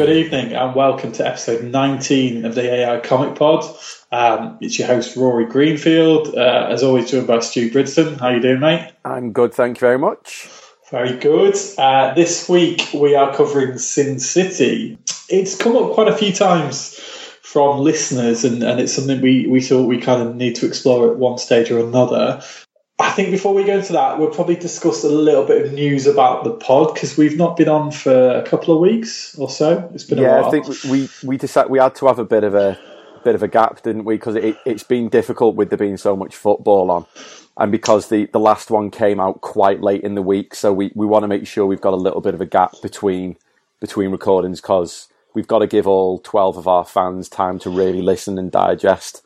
Good evening and welcome to episode 19 of the AI Comic Pod. Um, it's your host Rory Greenfield, uh, as always joined by Stu Bridson. How you doing, mate? I'm good, thank you very much. Very good. Uh, this week we are covering Sin City. It's come up quite a few times from listeners, and, and it's something we, we thought we kind of need to explore at one stage or another. I think before we go into that, we'll probably discuss a little bit of news about the pod because we've not been on for a couple of weeks or so. It's been a Yeah, while. I think we we decided we had to have a bit of a bit of a gap, didn't we? Because it, it's been difficult with there being so much football on, and because the, the last one came out quite late in the week, so we, we want to make sure we've got a little bit of a gap between between recordings because we've got to give all twelve of our fans time to really listen and digest.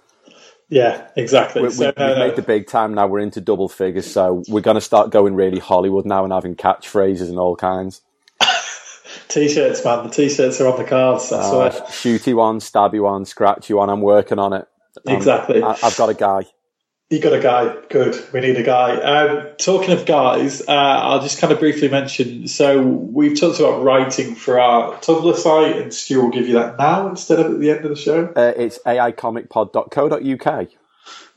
Yeah, exactly. We, so, we, we've no. made the big time now. We're into double figures, so we're going to start going really Hollywood now and having catchphrases and all kinds. T-shirts, man. The T-shirts are on the cards. That's Uh, shooty one, stabby one, scratchy one. I'm working on it. Um, Exactly. I, I've got a guy. You got a guy. Good. We need a guy. Um, talking of guys, uh, I'll just kind of briefly mention. So we've talked about writing for our Tumblr site, and Stu will give you that now instead of at the end of the show. Uh, it's aicomicpod.co.uk.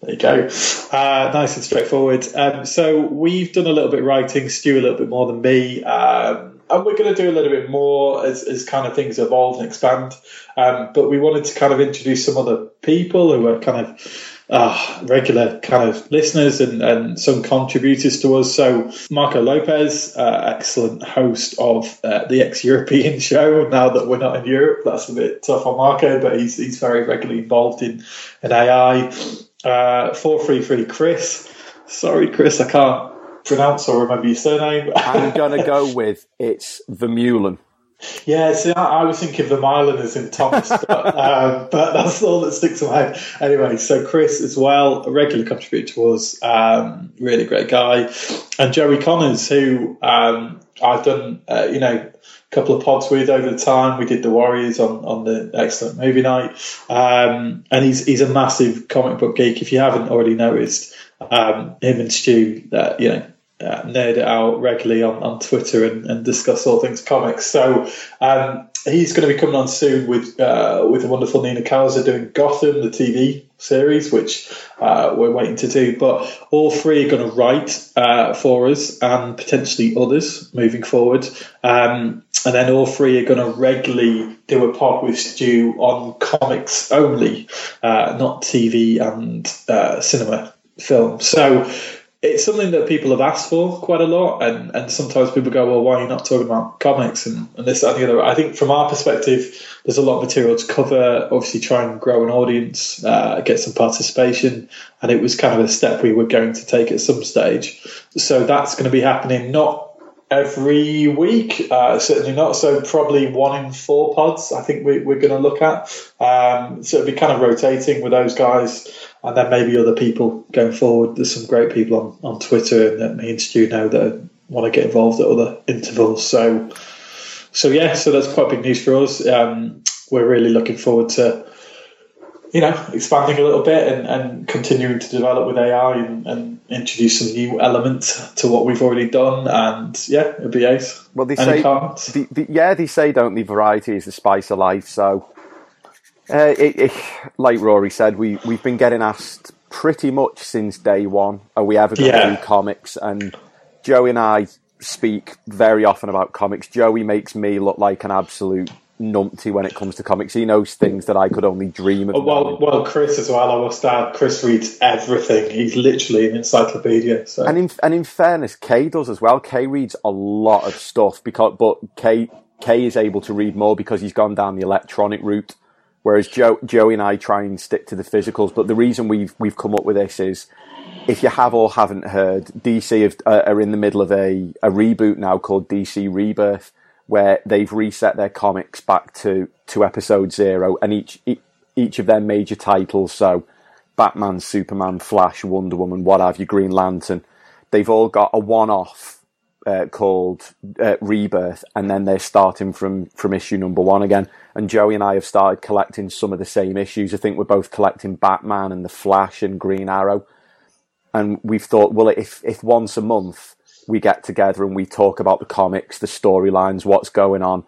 There you go. Uh, nice and straightforward. Um, so we've done a little bit of writing, Stu a little bit more than me. Um, and we're going to do a little bit more as, as kind of things evolve and expand. Um, but we wanted to kind of introduce some other people who are kind of uh, regular kind of listeners and, and some contributors to us. So Marco Lopez, uh, excellent host of uh, the ex-European show. Now that we're not in Europe, that's a bit tough on Marco, but he's he's very regularly involved in in AI. Uh, four three three Chris. Sorry, Chris, I can't pronounce or remember your surname. I'm going to go with it's Vermeulen. Yeah, see, I, I was thinking Vermaelen as in Thomas, but, um, but that's all that sticks in my head. Anyway, so Chris as well, a regular contributor to us, um, really great guy, and Joey Connors, who um, I've done, uh, you know, a couple of pods with over the time. We did the Warriors on, on the excellent movie night, um, and he's he's a massive comic book geek. If you haven't already noticed, um, him and Stu, that you know uh, nerd it out regularly on, on Twitter and, and discuss all things comics. So um, he's going to be coming on soon with uh, with the wonderful Nina Kauser doing Gotham, the TV series, which uh, we're waiting to do. But all three are going to write uh, for us and potentially others moving forward. Um, and then all three are going to regularly do a pod with Stu on comics only, uh, not TV and uh, cinema film. So it's something that people have asked for quite a lot, and, and sometimes people go, "Well, why are you not talking about comics and, and this and the other?" I think from our perspective, there's a lot of material to cover. Obviously, try and grow an audience, uh, get some participation, and it was kind of a step we were going to take at some stage. So that's going to be happening not every week. Uh, certainly not. So probably one in four pods. I think we, we're going to look at. Um, so it'll be kind of rotating with those guys, and then maybe other people going forward. There's some great people on, on Twitter and that me and Stu know that want to get involved at other intervals. So so yeah, so that's quite big news for us. Um, we're really looking forward to you know, expanding a little bit and, and continuing to develop with AI and, and, introduce some new elements to what we've already done. And yeah, it'd be ace. Well, they Any say, the, the, yeah, they say, don't the variety is the spice of life. So, uh, it, it, like Rory said, we, we've been getting asked pretty much since day one, are we ever going to yeah. do comics? And Joey and I speak very often about comics. Joey makes me look like an absolute numpty when it comes to comics. He knows things that I could only dream of. Oh, well, well, Chris as well. I must add, Chris reads everything. He's literally an encyclopedia. So. And in and in fairness, Kay does as well. Kay reads a lot of stuff because, but Kay Kay is able to read more because he's gone down the electronic route. Whereas Joe, Joey and I try and stick to the physicals. But the reason we've we've come up with this is, if you have or haven't heard, DC have, uh, are in the middle of a, a reboot now called DC Rebirth where they've reset their comics back to, to episode zero, and each each of their major titles, so Batman, Superman, Flash, Wonder Woman, what have you, Green Lantern, they've all got a one-off uh, called uh, Rebirth, and then they're starting from from issue number one again. And Joey and I have started collecting some of the same issues. I think we're both collecting Batman and the Flash and Green Arrow, and we've thought, well, if if once a month we get together and we talk about the comics, the storylines, what's going on.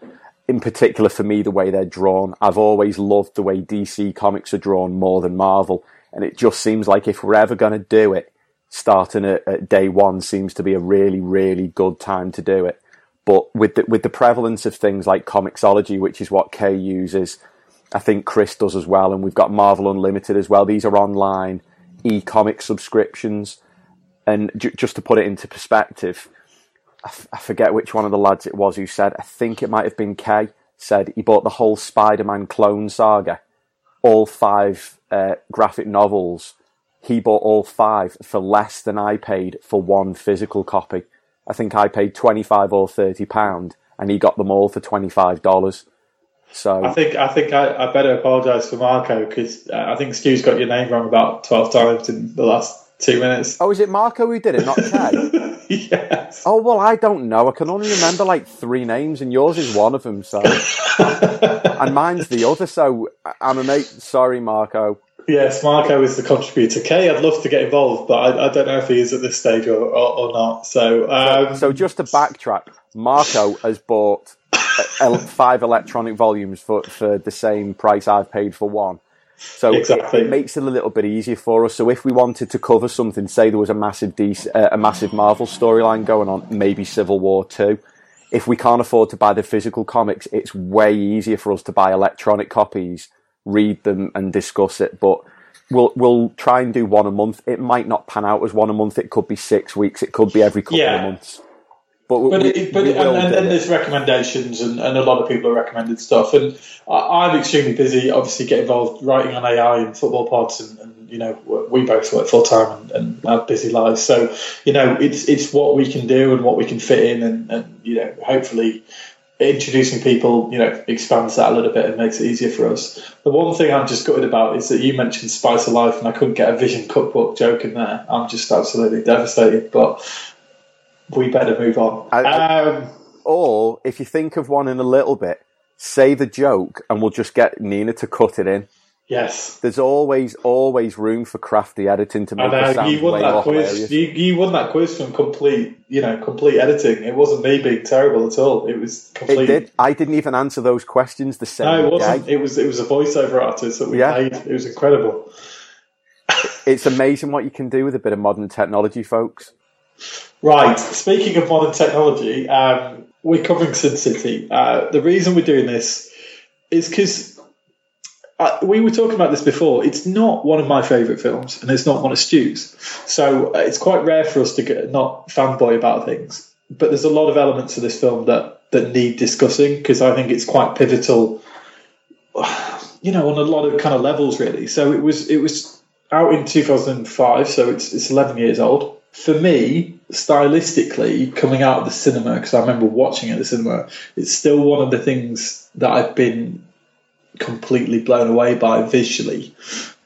In particular, for me, the way they're drawn. I've always loved the way DC comics are drawn more than Marvel. And it just seems like if we're ever going to do it, starting at, at, day one seems to be a really, really good time to do it. But with the, with the prevalence of things like Comixology, which is what Kay uses, I think Chris does as well, and we've got Marvel Unlimited as well. These are online e-comic subscriptions and j- just to put it into perspective, I, f- I forget which one of the lads it was who said, I think it might have been Kay, said he bought the whole Spider Man clone saga, all five uh, graphic novels. He bought all five for less than I paid for one physical copy. I think I paid 25 or 30 pound and he got them all for $25. So I think I think I, I better apologise for Marco because uh, I think Stu's got your name wrong about twelve times in the last two minutes. Oh, is it Marco who did it, not Kay? yes. Oh well, I don't know. I can only remember like three names, and yours is one of them. So, and mine's the other. So, I'm a mate. Sorry, Marco. Yes, Marco is the contributor. Kay, I'd love to get involved, but I, I don't know if he is at this stage or, or, or not. So, um... so, so, just to backtrack, Marco has bought five electronic volumes for, for the same price I've paid for one. So exactly. it, it, makes it a little bit easier for us. So if we wanted to cover something, say there was a massive DC, uh, a massive Marvel storyline going on, maybe Civil War two. If we can't afford to buy the physical comics, it's way easier for us to buy electronic copies, read them, and discuss it. But we'll we'll try and do one a month. It might not pan out as one a month. It could be six weeks. It could be every couple yeah. of months. But, but, we, it, but and, and then there's recommendations, and, and a lot of people are recommended stuff. And I, am extremely busy, obviously, get involved writing on AI and football pods, and, and you know we both work full time and, and, have busy lives. So you know it's it's what we can do and what we can fit in, and, and you know hopefully introducing people, you know, expands that a little bit and makes it easier for us. The one thing I'm just gutted about is that you mentioned Spice of Life, and I couldn't get a Vision cookbook joke in there. I'm just absolutely devastated, but we better move on. Um, or if you think of one in a little bit, say the joke, and we'll just get Nina to cut it in. Yes. There's always always room for crafty editing to make it sound you won that quiz. You, you, won that quiz from complete, you know, complete editing. It wasn't me being terrible at all. It was complete. It did. I didn't even answer those questions the same No, it wasn't. Day. It was. It was a voiceover artist that we yeah. paid. It was incredible. it's amazing what you can do with a bit of modern technology, folks. Right. Speaking of modern technology, um, we're covering Sin City. Uh, the reason we're doing this is because uh, we were talking about this before. It's not one of my favourite films, and it's not one of Stu's. So uh, it's quite rare for us to get not fanboy about things. But there's a lot of elements of this film that that need discussing because I think it's quite pivotal. You know, on a lot of kind of levels, really. So it was it was out in 2005, so it's it's 11 years old for me, stylistically, coming out of the cinema, because I remember watching it at the cinema, it's still one of the things that I've been completely blown away by visually.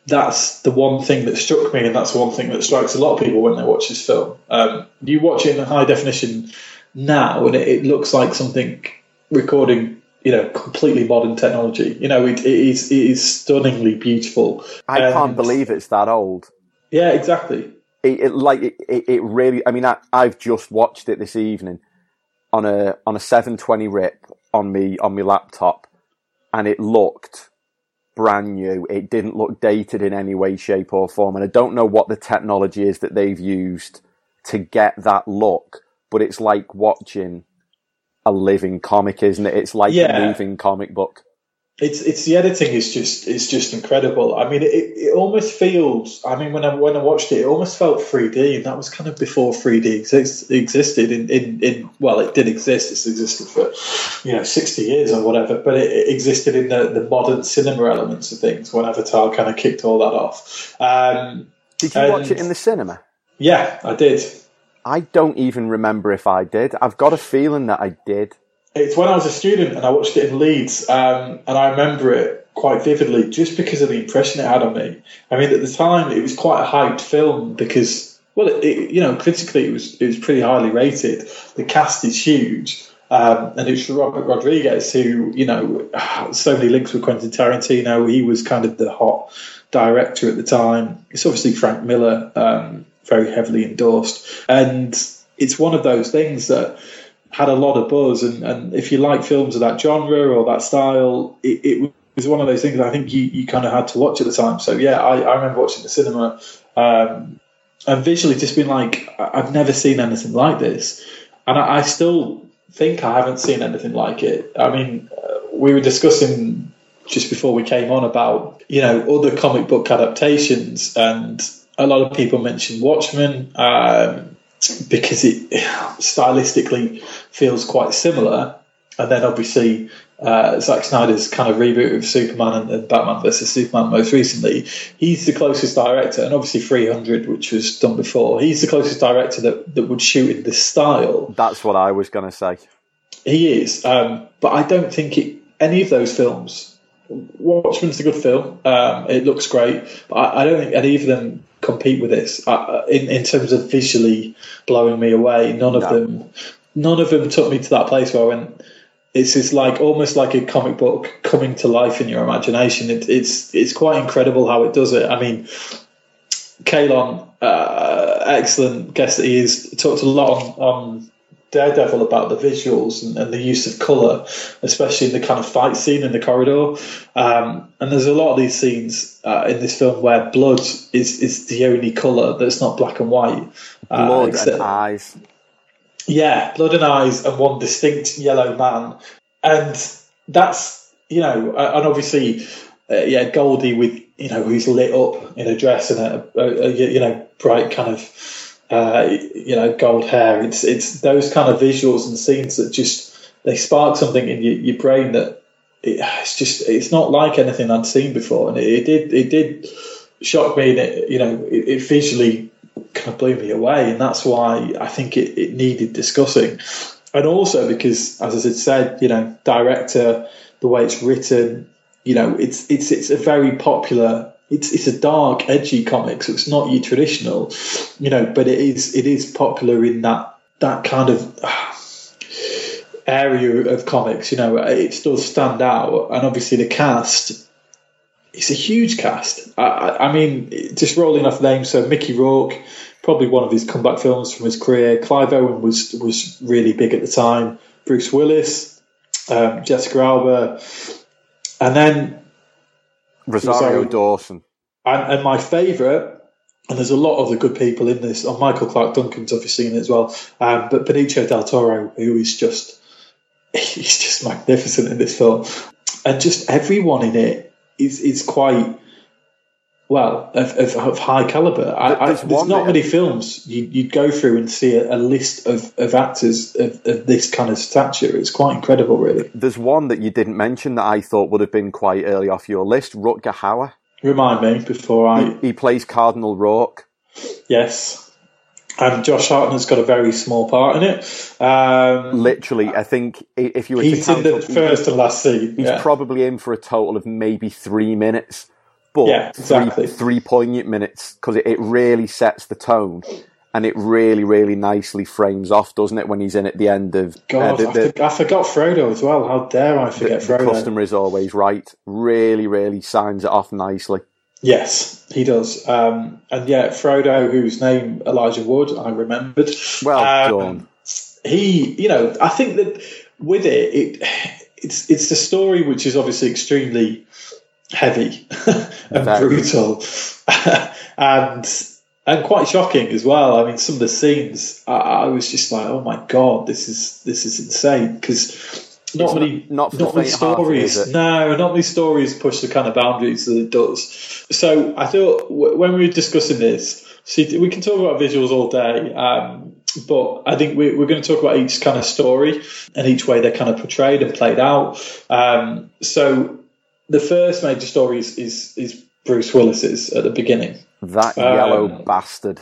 That's the one thing that struck me, and that's one thing that strikes a lot of people when they watch this film. Um, you watch it in high definition now, and it, it looks like something recording you know, completely modern technology. You know, it, it is it is stunningly beautiful. I and, can't believe it's that old. Yeah, exactly. It, it like it, it, really. I mean, I, I've just watched it this evening on a on a seven twenty rip on me on my laptop, and it looked brand new. It didn't look dated in any way, shape, or form. And I don't know what the technology is that they've used to get that look, but it's like watching a living comic, isn't it? It's like yeah. a moving comic book. It's it's the editing is just it's just incredible. I mean, it, it almost feels. I mean, when I when I watched it, it almost felt 3D, and that was kind of before 3D exist, existed. In, in in well, it did exist. It's existed for you know 60 years or whatever, but it, it existed in the, the modern cinema elements of things. When Avatar kind of kicked all that off. Um, did you and, watch it in the cinema? Yeah, I did. I don't even remember if I did. I've got a feeling that I did. It's when I was a student and I watched it in Leeds, um, and I remember it quite vividly just because of the impression it had on me. I mean, at the time, it was quite a hyped film because, well, it, it, you know, critically, it was it was pretty highly rated. The cast is huge. Um, and it's Robert Rodriguez, who, you know, so many links with Quentin Tarantino. He was kind of the hot director at the time. It's obviously Frank Miller, um, very heavily endorsed. And it's one of those things that had a lot of buzz. And, and if you like films of that genre or that style, it, it was one of those things I think you, you kind of had to watch at the time. So, yeah, I, I remember watching the cinema um, and visually just being like, I've never seen anything like this. And I, I still think I haven't seen anything like it. I mean, uh, we were discussing just before we came on about, you know, other comic book adaptations and a lot of people mentioned Watchmen um, because it stylistically feels quite similar. And then obviously uh, Zack Snyder's kind of reboot of Superman and, and, Batman versus Superman most recently. He's the closest director, and obviously 300, which was done before. He's the closest director that, that would shoot in this style. That's what I was going to say. He is, um, but I don't think it, any of those films. Watchmen's a good film. Um, it looks great, but I, I, don't think any of them compete with this uh, in in terms of visually blowing me away. None of no. them, none of them took me to that place where I went. It's just like almost like a comic book coming to life in your imagination. It, it's it's quite incredible how it does it. I mean, Kalon, uh, excellent guest that he is, talked a lot on, on Daredevil about the visuals and, and, the use of color, especially in the kind of fight scene in the corridor. Um, and there's a lot of these scenes uh, in this film where blood is, is the only color that's not black and white. Uh, blood except, and eyes. Yeah, blood and eyes, and one distinct yellow man. And that's, you know, and obviously, uh, yeah, Goldie with, you know, who's lit up in a dress and a, a, a you know, bright kind of uh, you know, gold hair. It's it's those kind of visuals and scenes that just they spark something in your, your brain that it, it's just it's not like anything I'd seen before, and it, it did it did shock me. And it, you know, it, it, visually kind of blew me away, and that's why I think it, it needed discussing. And also because, as I said, you know, director, the way it's written, you know, it's it's it's a very popular it's it's a dark, edgy comic, so it's not your traditional, you know, but it is it is popular in that that kind of uh, area of comics. You know, it does stand out, and obviously the cast. It's a huge cast. I, I mean, just rolling off names. So Mickey Rourke, probably one of his comeback films from his career. Clive Owen was was really big at the time. Bruce Willis, um, Jessica Alba, and then Rosario Dawson. And, and my favourite, and there's a lot of the good people in this. Oh, Michael Clarke Duncan's obviously in it as well. Um, but Benicio del Toro, who is just he's just magnificent in this film, and just everyone in it is is quite well of, of, of high caliber. I, I, there's not many films you, would go through and see a, a list of, of actors of, of, this kind of stature. It's quite incredible, really. There's one that you didn't mention that I thought would have been quite early off your list. Rutger Hauer. Remind me before I. He, he plays Cardinal Roark. Yes. and Josh Hartnett's got a very small part in it. Um, Literally, I think if you were he's to in the up, first and last scene. he's yeah. probably in for a total of maybe three minutes, but Yeah, exactly. three, three poignant minutes because it, it really sets the tone. And it really, really nicely frames off, doesn't it, when he's in at the end of uh, God, the, I, the, for- I forgot Frodo as well. How dare I forget the Frodo? customer is always right. Really, really signs it off nicely. Yes, he does. Um, and yeah, Frodo, whose name Elijah Wood, I remembered. Well Um, done. he, you know, I think that with it, it it's it's the story which is obviously extremely heavy and Very. brutal, and and quite shocking as well. I mean, some of the scenes, I, I was just like, oh my god, this is this is insane because. Not many, not- not many stories. it? No, not many stories push the kind of boundaries that it does. So I thought w- when we were discussing this, see, we can talk about visuals all day, um, but I think we, we're going to talk about each kind of story and each way they're kind of portrayed and played out. Um, so the first major story is, is, is Bruce Willis's at the beginning. That um, yellow bastard.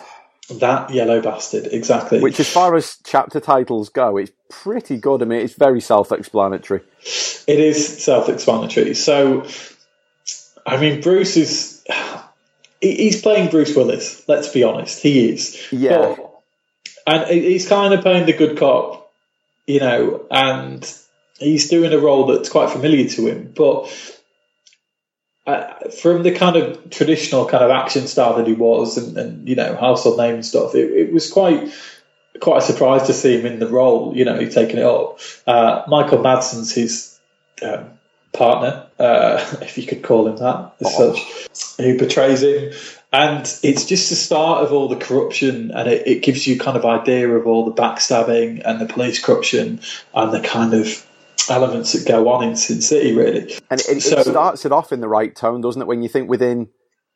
That yellow bastard, exactly. Which, as far as chapter titles go, it's pretty good. I mean, it's very self-explanatory. It is self-explanatory. So, I mean, Bruce is. He's playing Bruce Willis. Let's be honest, he is. Yeah. But- and he's kind of playing the good cop, you know, and he's doing a role that's quite familiar to him. But uh, from the kind of traditional kind of action star that he was, and, and you know, household name and stuff, it, it was quite quite a surprise to see him in the role. You know, he's taking it up. Uh, Michael Madsen's his um, partner, uh, if you could call him that, as Oh. such, who portrays him. And it's just the start of all the corruption, and it, it gives you kind of idea of all the backstabbing and the police corruption and the kind of elements that go on in Sin City, really. And it, it starts it off in the right tone, doesn't it? When you think within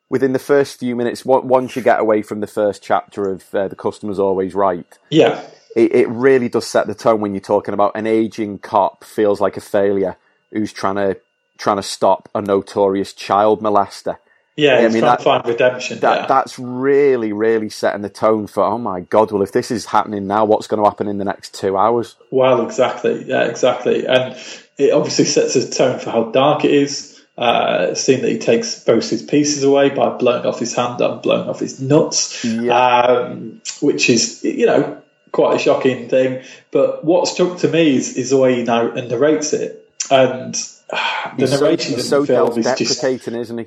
within the first few minutes, once you get away from the first chapter of uh, the customer's always right, Yeah, it, it really does set the tone when you're talking about an aging cop feels like a failure who's trying to trying to stop a notorious child molester. Yeah, I mean, trying that- find redemption. That yeah. that's really really setting the tone for oh my god, well if this is happening now, what's going to happen in the next two hours? Well, exactly. Yeah, exactly. And it obviously sets a tone for how dark it is. Uh, seeing that he takes both his pieces away by blowing off his hand and blowing off his nuts, Yeah. um, which is, you know, quite a shocking thing. But what struck to me is, is the way he narr- narrates it. And ah, the He's so, narration he's in so the film is just isn't he?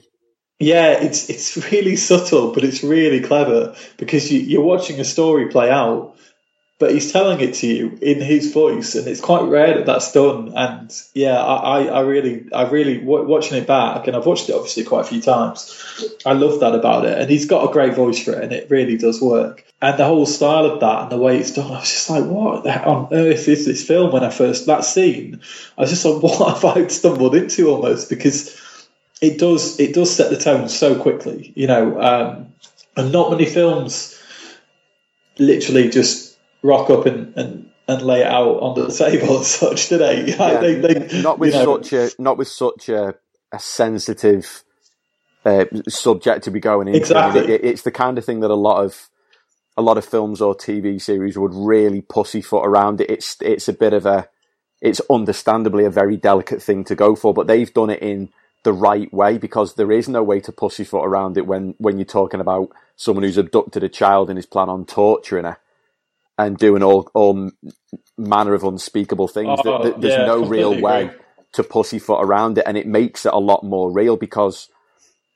Yeah, it's it's really subtle, but it's really clever because you, you're watching a story play out, but he's telling it to you in his voice, and it's quite rare that that's done. And yeah, I, I, I really, I really w- watching it back, and I've watched it obviously quite a few times. I love that about it, and he's got a great voice for it, and it really does work. And the whole style of that and the way it's done, I was just like, what on earth is this film? When I first that scene, I was just like, what have I stumbled into almost because it does it does set the tone so quickly, you know, um, and not many films literally just rock up and, and, and lay it out on the table as such, do they? Yeah, they, they not with you know, such a not with such a, a sensitive uh, subject to be going into. Exactly. it- it's the kind of thing that a lot of a lot of films or TV series would really pussyfoot around it. It's it's a bit of a it's understandably a very delicate thing to go for, but they've done it in the right way because there is no way to pussyfoot around it when when you're talking about someone who's abducted a child and is planning on torturing her and doing all all manner of unspeakable things. Oh, Th- th- oh, There's yeah, no real way agree. to pussyfoot around it, and it makes it a lot more real because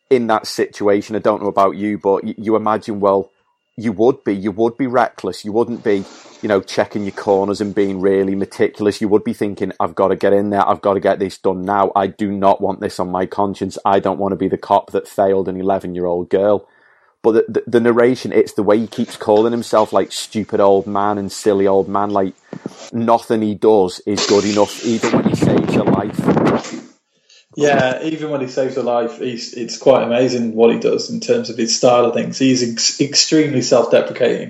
in that situation, I don't know about you, but you, you imagine, well, you would be, you would be reckless. You wouldn't be, you know, checking your corners and being really meticulous. You would be thinking, I've got to get in there. I've got to get this done now. I do not want this on my conscience. I don't want to be the cop that failed an 11 year old girl. But the, the, the narration, it's the way he keeps calling himself like stupid old man and silly old man. Like nothing he does is good enough, even when he saves your life. Yeah, even when he saves a life, he's, it's quite amazing what he does in terms of his style of things. He's ex- extremely self-deprecating,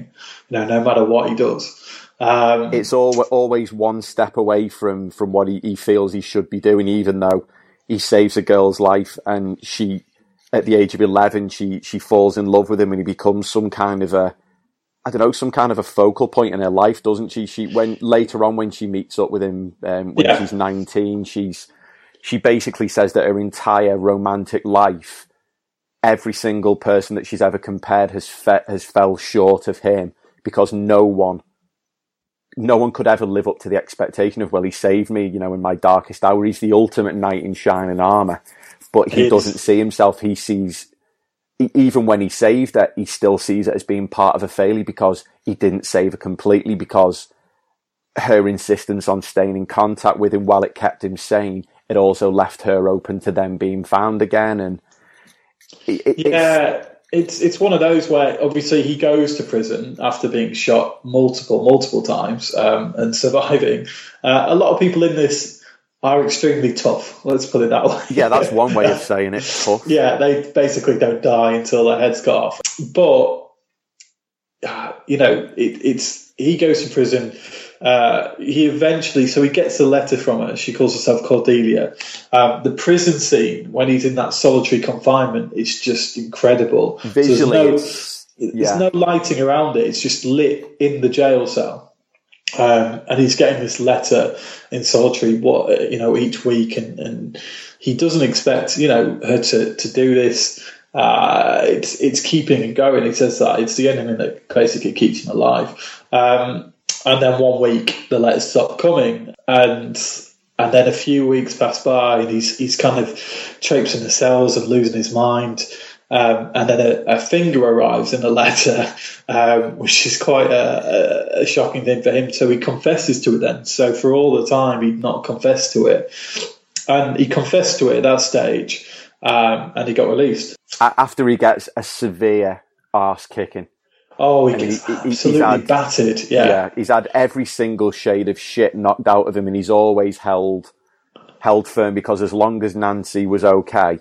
you know, no matter what he does. Um, it's al- always one step away from, from what he, he feels he should be doing, even though he saves a girl's life and she, at the age of 11, she, she falls in love with him and he becomes some kind of a, I don't know, some kind of a focal point in her life, doesn't she? She when later on when she meets up with him um, when Yeah. she's nineteen, she's she basically says that her entire romantic life, every single person that she's ever compared has fe- has fell short of him because no one, no one could ever live up to the expectation of well, he saved me, you know, in my darkest hour. He's the ultimate knight in shining armor, but he It's- doesn't see himself. He sees even when he saved her, he still sees it as being part of a failure because he didn't save her completely because her insistence on staying in contact with him while it kept him sane, it also left her open to them being found again. And it, it- it's- Yeah, it's it's one of those where obviously he goes to prison after being shot multiple multiple times um, and surviving. Uh, a lot of people in this are extremely tough. Let's put it that way. yeah, that's one way of saying it. Tough. yeah, they basically don't die until their head's cut off. But you know, it, it's he goes to prison. Uh, he eventually, so he gets a letter from her. She calls herself Cordelia. Um, the prison scene when he's in that solitary confinement is just incredible. So there's Visually, no- it's, there's no lighting around it. It's just lit in the jail cell. Um, and he's getting this letter in solitary, what you know, each week, and, and he doesn't expect you know her to, to do this. Uh, it's it's keeping him going. He says that it's the only thing that basically keeps him alive. Um, and then one week the letters stop coming, and and then a few weeks pass by, and he's he's kind of traipsing the cells and losing his mind. Um, and then a, a finger arrives in the letter, um, which is quite a, a, a shocking thing for him. So he confesses to it then. So for all the time, he'd not confessed to it. And he confessed to it at that stage, um, and he got released. After he gets a severe arse kicking. Oh, he gets he- he- he's absolutely had- battered. Yeah. yeah, he's had every single shade of shit knocked out of him, and he's always held held firm because as long as Nancy was okay,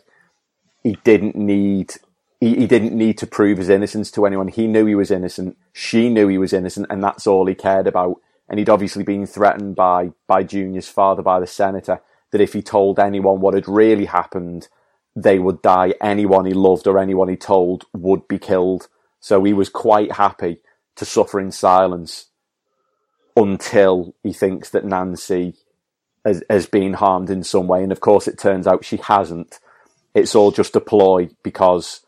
he didn't need he, he didn't need to prove his innocence to anyone. He knew he was innocent. She knew he was innocent, and that's all he cared about. And he'd obviously been threatened by by Junior's father, by the senator, that if he told anyone what had really happened, they would die. Anyone he loved or anyone he told would be killed. So he was quite happy to suffer in silence until he thinks that Nancy has, has been harmed in some way. And of course, it turns out she hasn't. It's all just a ploy because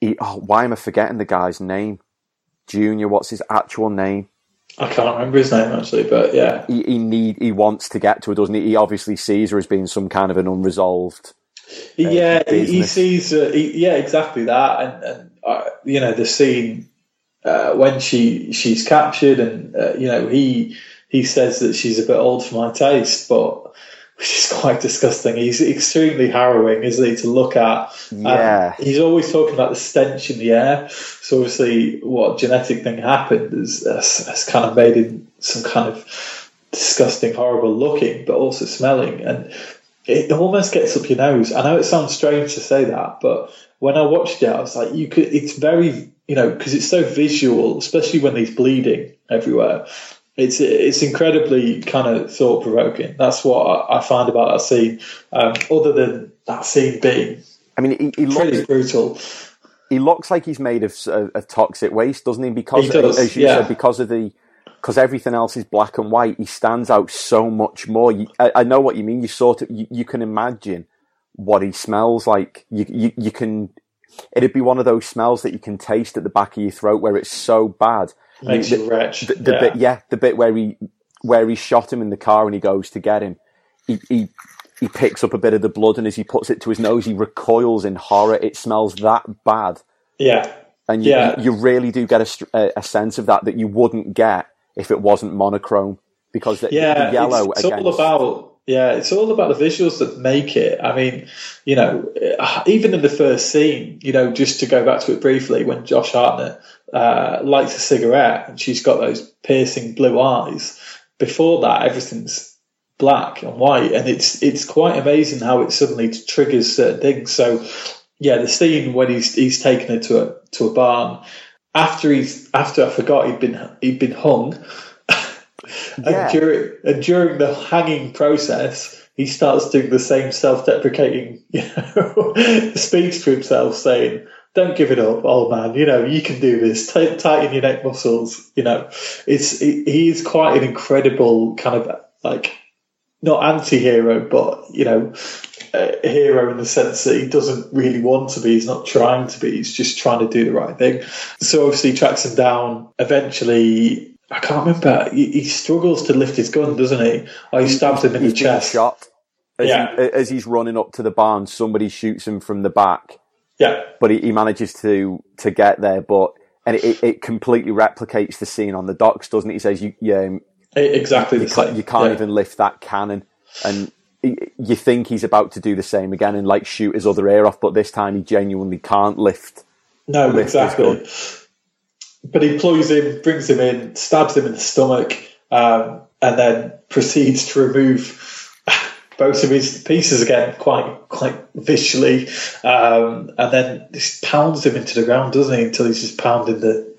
he, oh, why am I forgetting the guy's name? Junior, what's his actual name? I can't remember his name actually, but yeah. He, he need he wants to get to her, doesn't he? He obviously sees her as being some kind of an unresolved. yeah, he, he sees. Uh, he, yeah, exactly that, and, and uh, you know the scene uh, when she she's captured, and uh, you know he he says that she's a bit old for my taste, but which is quite disgusting. He's extremely harrowing, isn't he, to look at? Um, Yeah. he's always talking about the stench in the air. So obviously, what genetic thing happened has, has kind of made him some kind of disgusting, horrible looking, but also smelling, and it almost gets up your nose. I know it sounds strange to say that, but when I watched it, I was like, you could. It's very, you know, because it's so visual, especially when he's bleeding everywhere. It's it's incredibly kind of thought provoking. That's what I, I find about that scene. Um, other than that scene being I mean, he, he looks brutal. he looks like he's made of, of, of toxic waste, doesn't he? Because, does, as you yeah. said, because of the because everything else is black and white, he stands out so much more. You, I, I know what you mean. You sort of you, you can imagine what he smells like. You, you you can. It'd be one of those smells that you can taste at the back of your throat, where it's so bad. Makes the, you retch. The, the yeah. bit, yeah, the bit where he where he shot him in the car and he goes to get him. He, he he picks up a bit of the blood and as he puts it to his nose, he recoils in horror. It smells that bad yeah. and you, Yeah. you really do get a, a sense of that that you wouldn't get if it wasn't monochrome because the, yeah, the yellow it's, it's against all about yeah, it's all about the visuals that make it. I mean, you know, uh, even in the first scene, you know, just to go back to it briefly, when Josh Hartnett uh, lights a cigarette and she's got those piercing blue eyes. Before that, everything's black and white, and it's it's quite amazing how it suddenly triggers certain things. So, yeah, the scene when he's he's taken her to a to a barn after he's after I forgot he'd been he'd been hung. Yeah. And during, and during the hanging process, he starts doing the same self-deprecating you know, speech to himself, saying, don't give it up, old man. You know, you can do this. T- tighten your neck muscles. You know, it's it, he's quite an incredible kind of like not anti-hero, but you know, a hero in the sense that he doesn't really want to be. He's not trying to be. He's just trying to do the right thing. So obviously, he tracks him down. Eventually, I can't remember. He, he struggles to lift his gun, doesn't he? Oh, he stabs him in he's the chest. shot. As, Yeah. he, as he's running up to the barn, somebody shoots him from the back, Yeah, but he, he manages to to get there. But and it, it completely replicates the scene on the docks, doesn't it? He says, "You, yeah, exactly you the can't, same. you can't Yeah. even lift that cannon," and you think he's about to do the same again and like shoot his other ear off, but this time he genuinely can't lift. No, lift exactly. But he ploys him, brings him in, stabs him in the stomach, um, and then proceeds to remove both of his pieces again, quite quite viciously, um, and then just pounds him into the ground, doesn't he? Until he's just pounding the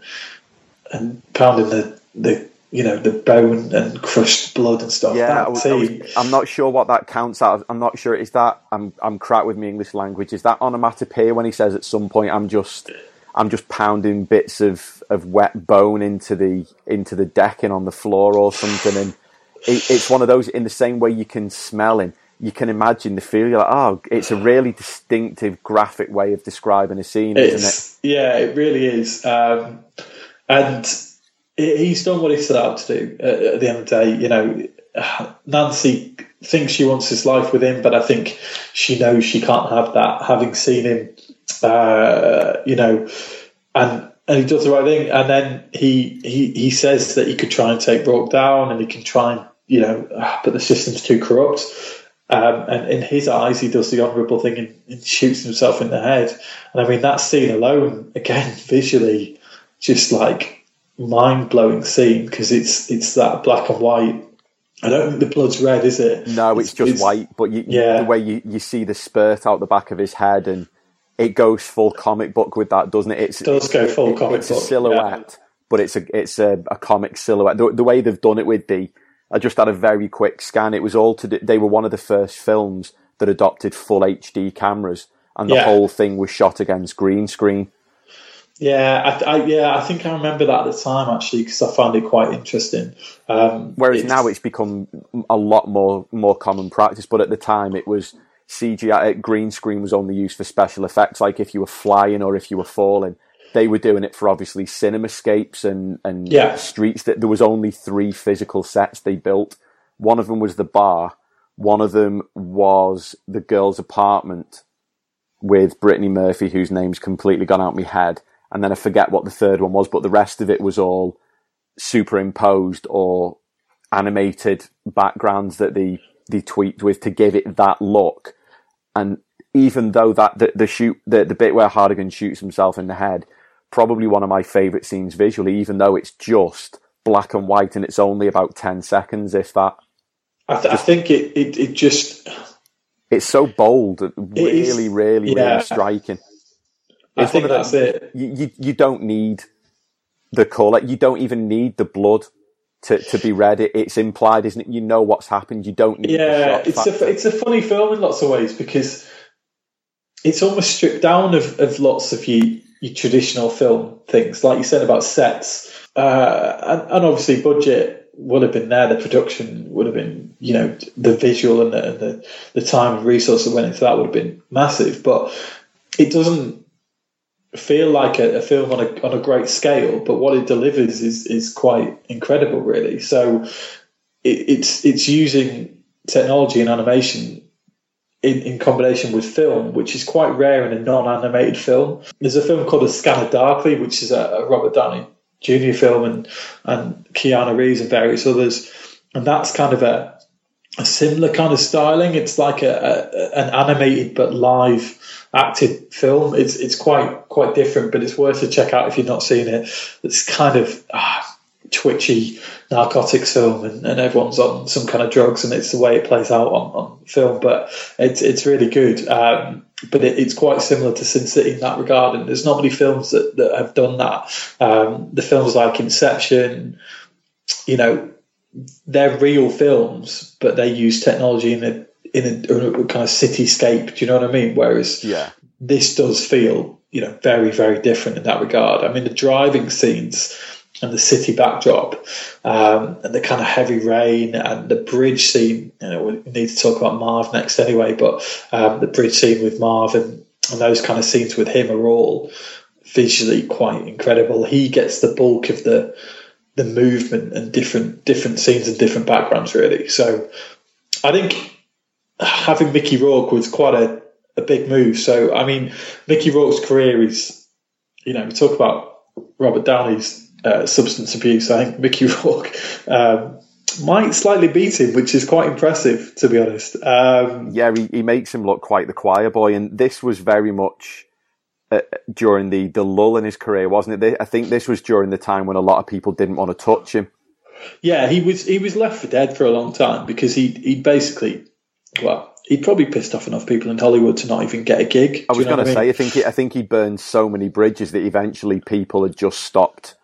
and pounding the the you know the bone and crushed blood and stuff. Yeah, That I was, I was, I'm not sure what that counts as. I'm not sure. Is that I'm I'm crap with my English language. Is that onomatopoeia when he says at some point I'm just I'm just pounding bits of, of wet bone into the into the decking on the floor or something, and it, it's one of those. In the same way you can smell him, you can imagine the feel. You're like, oh, it's a really distinctive, graphic way of describing a scene, isn't it? Yeah, it really is. Um, and he's done what he set out to do at, at the end of the day. You know, Nancy thinks she wants his life with him, but I think she knows she can't have that, having seen him, uh, you know, and and he does the right thing. And then he, he, he says that he could try and take Roark down and he can try and, you know, ah, but the system's too corrupt. Um, and in his eyes, he does the honourable thing and, and shoots himself in the head. And I mean, that scene alone, again, visually, just like mind blowing scene because it's it's that black and white. I don't think the blood's red, is it? No, it's, just white, but you, Yeah. the way you, you see the spurt out the back of his head, and it goes full comic book with that, doesn't it? It's, It does go full comic it's book, a silhouette, but it's a it's a, a comic silhouette. The, the way they've done it with the, I just had a very quick scan. It was all to do, they were one of the first films that adopted full HD cameras, and the Yeah. whole thing was shot against green screen. Yeah, I, I, yeah, I think I remember that at the time actually because I found it quite interesting. Um, Whereas now it's become a lot more more common practice, but at the time it was CGI. uh, Green screen was only used for special effects, like if you were flying or if you were falling. They were doing it for obviously cinemascapes and and Yeah. streets. That there was only three physical sets they built. One of them was the bar. One of them was the girl's apartment with Brittany Murphy, whose name's completely gone out of my head. And then I forget what the third one was, but the rest of it was all superimposed or animated backgrounds that they they tweaked with to give it that look. And even though that the, the shoot the, the bit where Hartigan shoots himself in the head, probably one of my favourite scenes visually, even though it's just black and white and it's only about ten seconds, if that. I, th- I think it, it, it just It's so bold, really, is- really, yeah. really striking. I think that's it. You, you you don't need the colour. You don't even need the blood to, to be read. It, it's implied, isn't it? You know what's happened. You don't need. the Yeah, it's factor. a it's a funny film in lots of ways because it's almost stripped down of, of lots of your, your traditional film things, like you said about sets, uh, and, and obviously budget would have been there. The production would have been, you know, the visual and the and the, the time and resource that went into that would have been massive, but it doesn't feel like a, a film on a on a great scale. But what it delivers is is quite incredible, really. So it, it's it's using technology and animation in, in combination with film, which is quite rare in a non-animated film. There's a film called A Scanner Darkly, which is a, Robert Downey Jr. film, and and Keanu Reeves and various others, and that's kind of a a similar kind of styling. It's like a, a an animated but live acted film. It's it's quite quite different, but it's worth a check out if you've not seen it. It's kind of ah, twitchy narcotics film, and, and everyone's on some kind of drugs, and it's the way it plays out on, on film. But it's it's really good. Um, but it, it's quite similar to Sin City in that regard, and there's not many films that, that have done that. Um, the films like Inception, you know, they're real films, but they use technology in a in a, a kind of cityscape. Do you know what I mean? Whereas yeah. this does feel you know, very, very different in that regard. I mean, the driving scenes and the city backdrop um, and the kind of heavy rain and the bridge scene. You know, we need to talk about Marv next anyway, but um, the bridge scene with Marv and, and those kind of scenes with him are all visually quite incredible. He gets the bulk of the the movement and different different scenes and different backgrounds really. So I think having Mickey Rourke was quite a, a big move. So I mean, Mickey Rourke's career is, you know, we talk about Robert Downey's uh, substance abuse. I think Mickey Rourke um, might slightly beat him, which is quite impressive, to be honest. Um, yeah, he, he makes him look quite the choir boy, and this was very much uh, during the, the lull in his career, wasn't it? I think this was during the time when a lot of people didn't want to touch him. Yeah, he was he was left for dead for a long time because he he basically well he'd probably pissed off enough people in Hollywood to not even get a gig. I was going to say, I think he, I think he burned so many bridges that eventually people had just stopped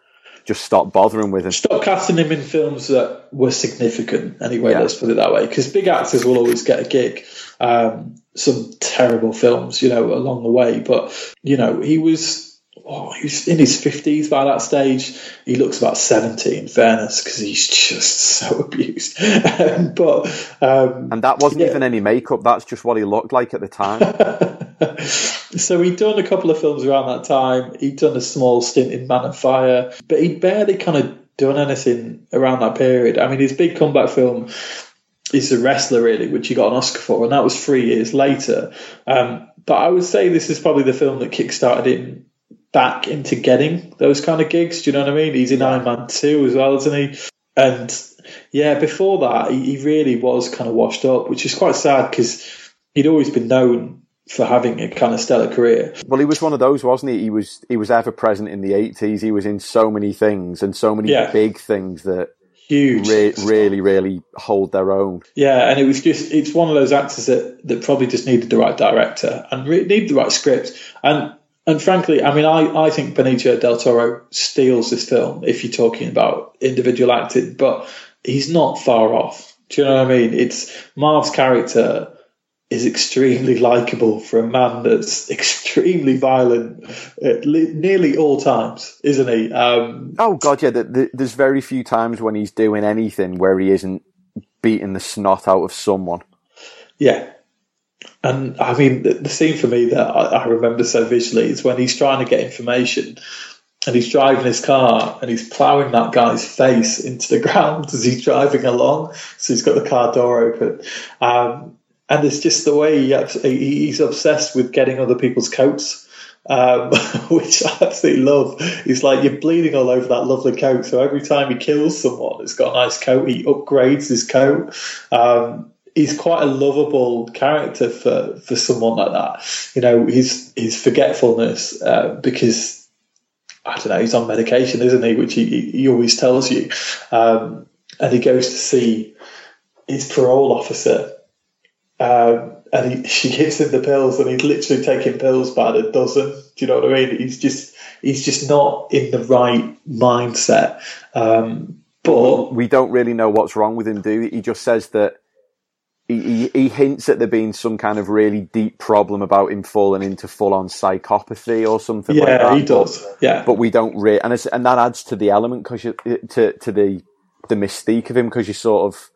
just stopped bothering with him. Stop casting him in films that were significant. Anyway, yeah. let's put it that way. Because big actors will always get a gig. Um, some terrible films, you know, along the way, but you know, he was oh, he was in his 50s by that stage. He looks about 70, in fairness, because he's just so abused. but um, And that wasn't yeah. even any makeup, that's just what he looked like at the time. so he'd done a couple of films around that time. He'd done a small stint in Man of Fire, but he'd barely kind of done anything around that period. I mean, his big comeback film is The Wrestler, really, which he got an Oscar for, and that was three years later. Um, but I would say this is probably the film that kickstarted him back into getting those kind of gigs. Do you know what I mean? He's in Iron Man 2 as well, isn't he? And yeah, before that, he, he really was kind of washed up, which is quite sad because he'd always been known for having a kind of stellar career. Well, he was one of those, wasn't he? He was he was ever present in the eighties. He was in so many things and so many yeah. big things that huge, re- really, really hold their own. Yeah, and it was just it's one of those actors that that probably just needed the right director and re- needed the right script. And and frankly, I mean, I, I think Benicio del Toro steals this film if you're talking about individual acting, but he's not far off. Do you know what I mean? It's Marv's character is extremely likable for a man that's extremely violent at nearly all times, isn't he? Um, oh God, yeah. The, the, there's very few times when he's doing anything where he isn't beating the snot out of someone. Yeah, and I mean, the, the scene for me that I, I, remember so visually is when he's trying to get information and he's driving his car and he's ploughing that guy's face into the ground as he's driving along. So he's got the car door open. Um, and it's just the way he, he's obsessed with getting other people's coats. Um, which I absolutely love. He's like, you're bleeding all over that lovely coat. So every time he kills someone, it's got a nice coat. He upgrades his coat. Um, he's quite a lovable character for, for someone like that. You know, his his forgetfulness uh, because I don't know, he's on medication, isn't he? Which he he always tells you, um, and he goes to see his parole officer. Um, and he, she gives him the pills, and he's literally taking pills by the dozen. Do you know what I mean? He's just he's just not in the right mindset. Um, but we don't really know what's wrong with him. Do he just says that he, he, hints at there being some kind of really deep problem about him falling into full on psychopathy or something yeah, like that. he does. Yeah, but we don't really, and and that adds to the element because to to the the mystique of him because you sort of.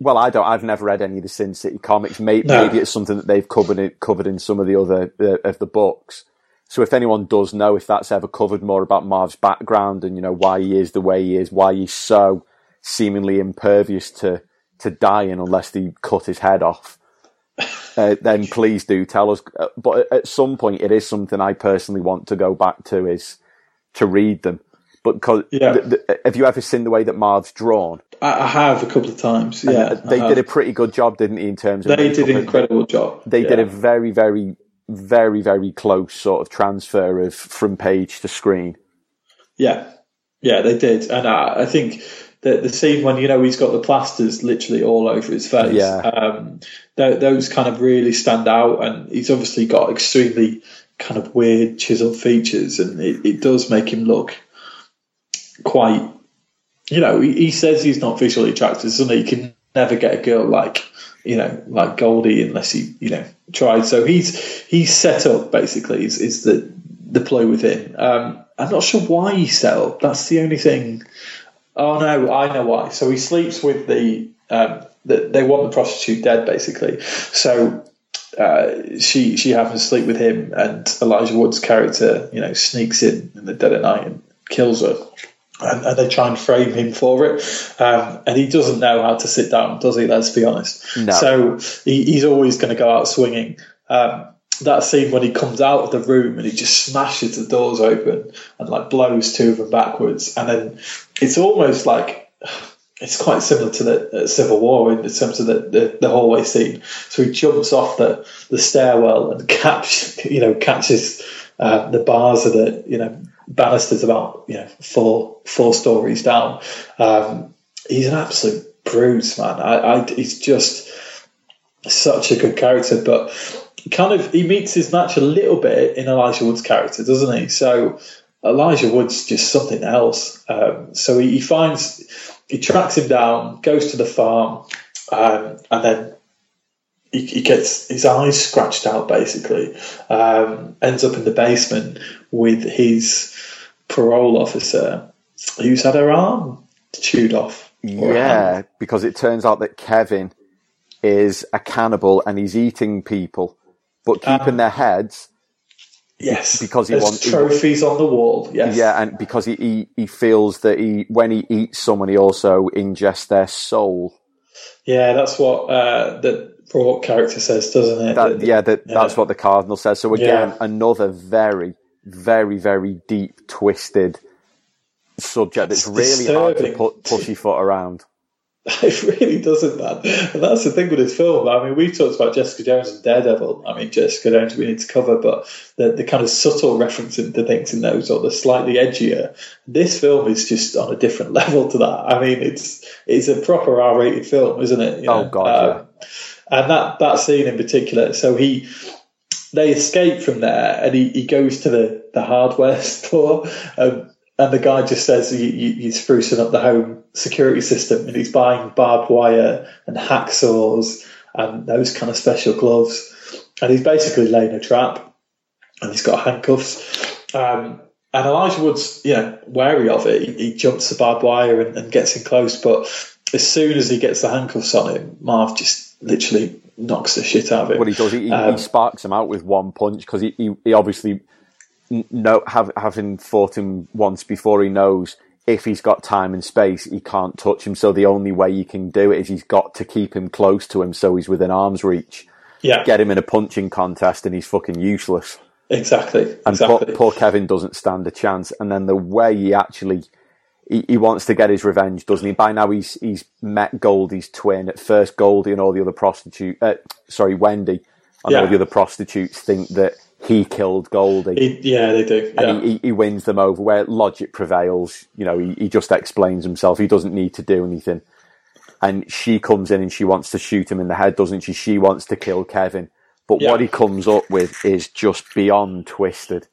Well, I don't. I've never read any of the Sin City comics. Maybe, no. maybe it's something that they've covered it, covered in some of the other uh, of the books. So if anyone does know if that's ever covered more about Marv's background and you know why he is the way he is, why he's so seemingly impervious to to dying unless they cut his head off, uh, then please do tell us. Uh, but at some point, it is something I personally want to go back to is to read them. But cause yeah. have you ever seen the way that Marv's drawn? I have a couple of times. Yeah, and they did a pretty good job, didn't he? In terms of they did an incredible job. They yeah. did a very, very, very, very close sort of transfer of from page to screen. Yeah, yeah, they did, and I, I think the the scene when you know he's got the plasters literally all over his face. Yeah. Um, th- those kind of really stand out, and he's obviously got extremely kind of weird chiseled features, and it, it does make him look quite. You know, he, he says he's not visually attractive, so he can never get a girl like you know like Goldie unless he you know tried. So he's he's set up basically is, is that the play within. Um, I'm not sure why he set up. That's the only thing. Oh no, I know why. So he sleeps with the. Um, the they want the prostitute dead, basically. So uh, she she happens to sleep with him, and Elijah Wood's character, you know, sneaks in in the dead of night and kills her. And, and they try and frame him for it, um, and he doesn't know how to sit down, does he? Let's be honest. No. So he, he's always going to go out swinging. Um, that scene when he comes out of the room and he just smashes the doors open and like blows two of them backwards, and then it's almost like it's quite similar to the uh, Civil War in terms of the, the, the, hallway scene. So he jumps off the, the stairwell and catch, you know, catches uh, the bars of the, you know, banisters about, you know, four four stories down. Um, he's an absolute brute, man. I, I, he's just such a good character, but kind of he meets his match a little bit in Elijah Wood's character, doesn't he? So Elijah Wood's just something else. Um, so he, he finds he tracks him down, goes to the farm, um, and then he, he, gets his eyes scratched out. Basically, um, ends up in the basement with his parole officer, who's had her arm chewed off. Yeah, because it turns out that Kevin is a cannibal and he's eating people, but keeping um, their heads Yes, because he wants trophies on the wall. Yes, yeah, and because he, he he feels that he when he eats someone, he also ingests their soul. Yeah, that's what uh, the Roark character says, doesn't it? That, yeah, that, yeah, that's what the cardinal says. So again, yeah. another very, very, very deep, twisted subject that's really disturbing. hard to put pussyfoot around. It really doesn't, man. And that's the thing with this film. I mean, we've talked about Jessica Jones and Daredevil. I mean, Jessica Jones we need to cover, but the, the kind of subtle referencing to things in those or the slightly edgier. This film is just on a different level to that. I mean, it's it's a proper R-rated film, isn't it? You know? Oh God, um, yeah. And that that scene in particular. So he they escape from there, and he, he goes to the the hardware store. Um, and the guy just says you, you, sprucing up the home security system, and he's buying barbed wire and hacksaws and those kind of special gloves, and he's basically laying a trap, and he's got handcuffs. Um, and Elijah Wood's, you know, wary of it. He, he jumps the barbed wire and, and, gets in close, but as soon as he gets the handcuffs on him, Marv just literally knocks the shit out of him. What he does, he, um, he sparks him out with one punch because he, he, he obviously know, have, having fought him once before, he knows if he's got time and space, he can't touch him. So the only way he can do it is he's got to keep him close to him so he's within arm's reach. Yeah. Get him in a punching contest and he's fucking useless. Exactly. And exactly. Poor, poor, Kevin doesn't stand a chance. And then the way he actually he, he, wants to get his revenge, doesn't he? By now he's he's met Goldie's twin. At first, Goldie and all the other prostitute, uh, sorry, Wendy and yeah. all the other prostitutes think that he killed Goldie. He, yeah, they do. Yeah. And he, he, wins them over where logic prevails. You know, he, he just explains himself. He doesn't need to do anything. And she comes in and she wants to shoot him in the head, doesn't she? She wants to kill Kevin. But yeah. what he comes up with is just beyond twisted.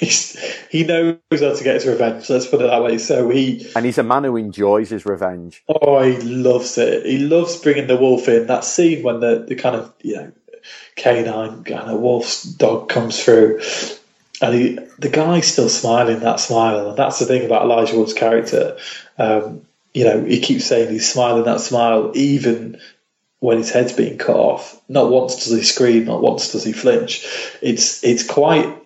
He knows how to get his revenge. Let's put it that way. So he and he's a man who enjoys his revenge. Oh, he loves it. He loves bringing the wolf in. That scene when the, the kind of you know canine kind of wolf's dog comes through, and he, the guy's still smiling that smile, and that's the thing about Elijah Wood's character. Um, you know, he keeps saying he's smiling that smile, even when his head's being cut off. Not once does he scream, not once does he flinch. It's it's quite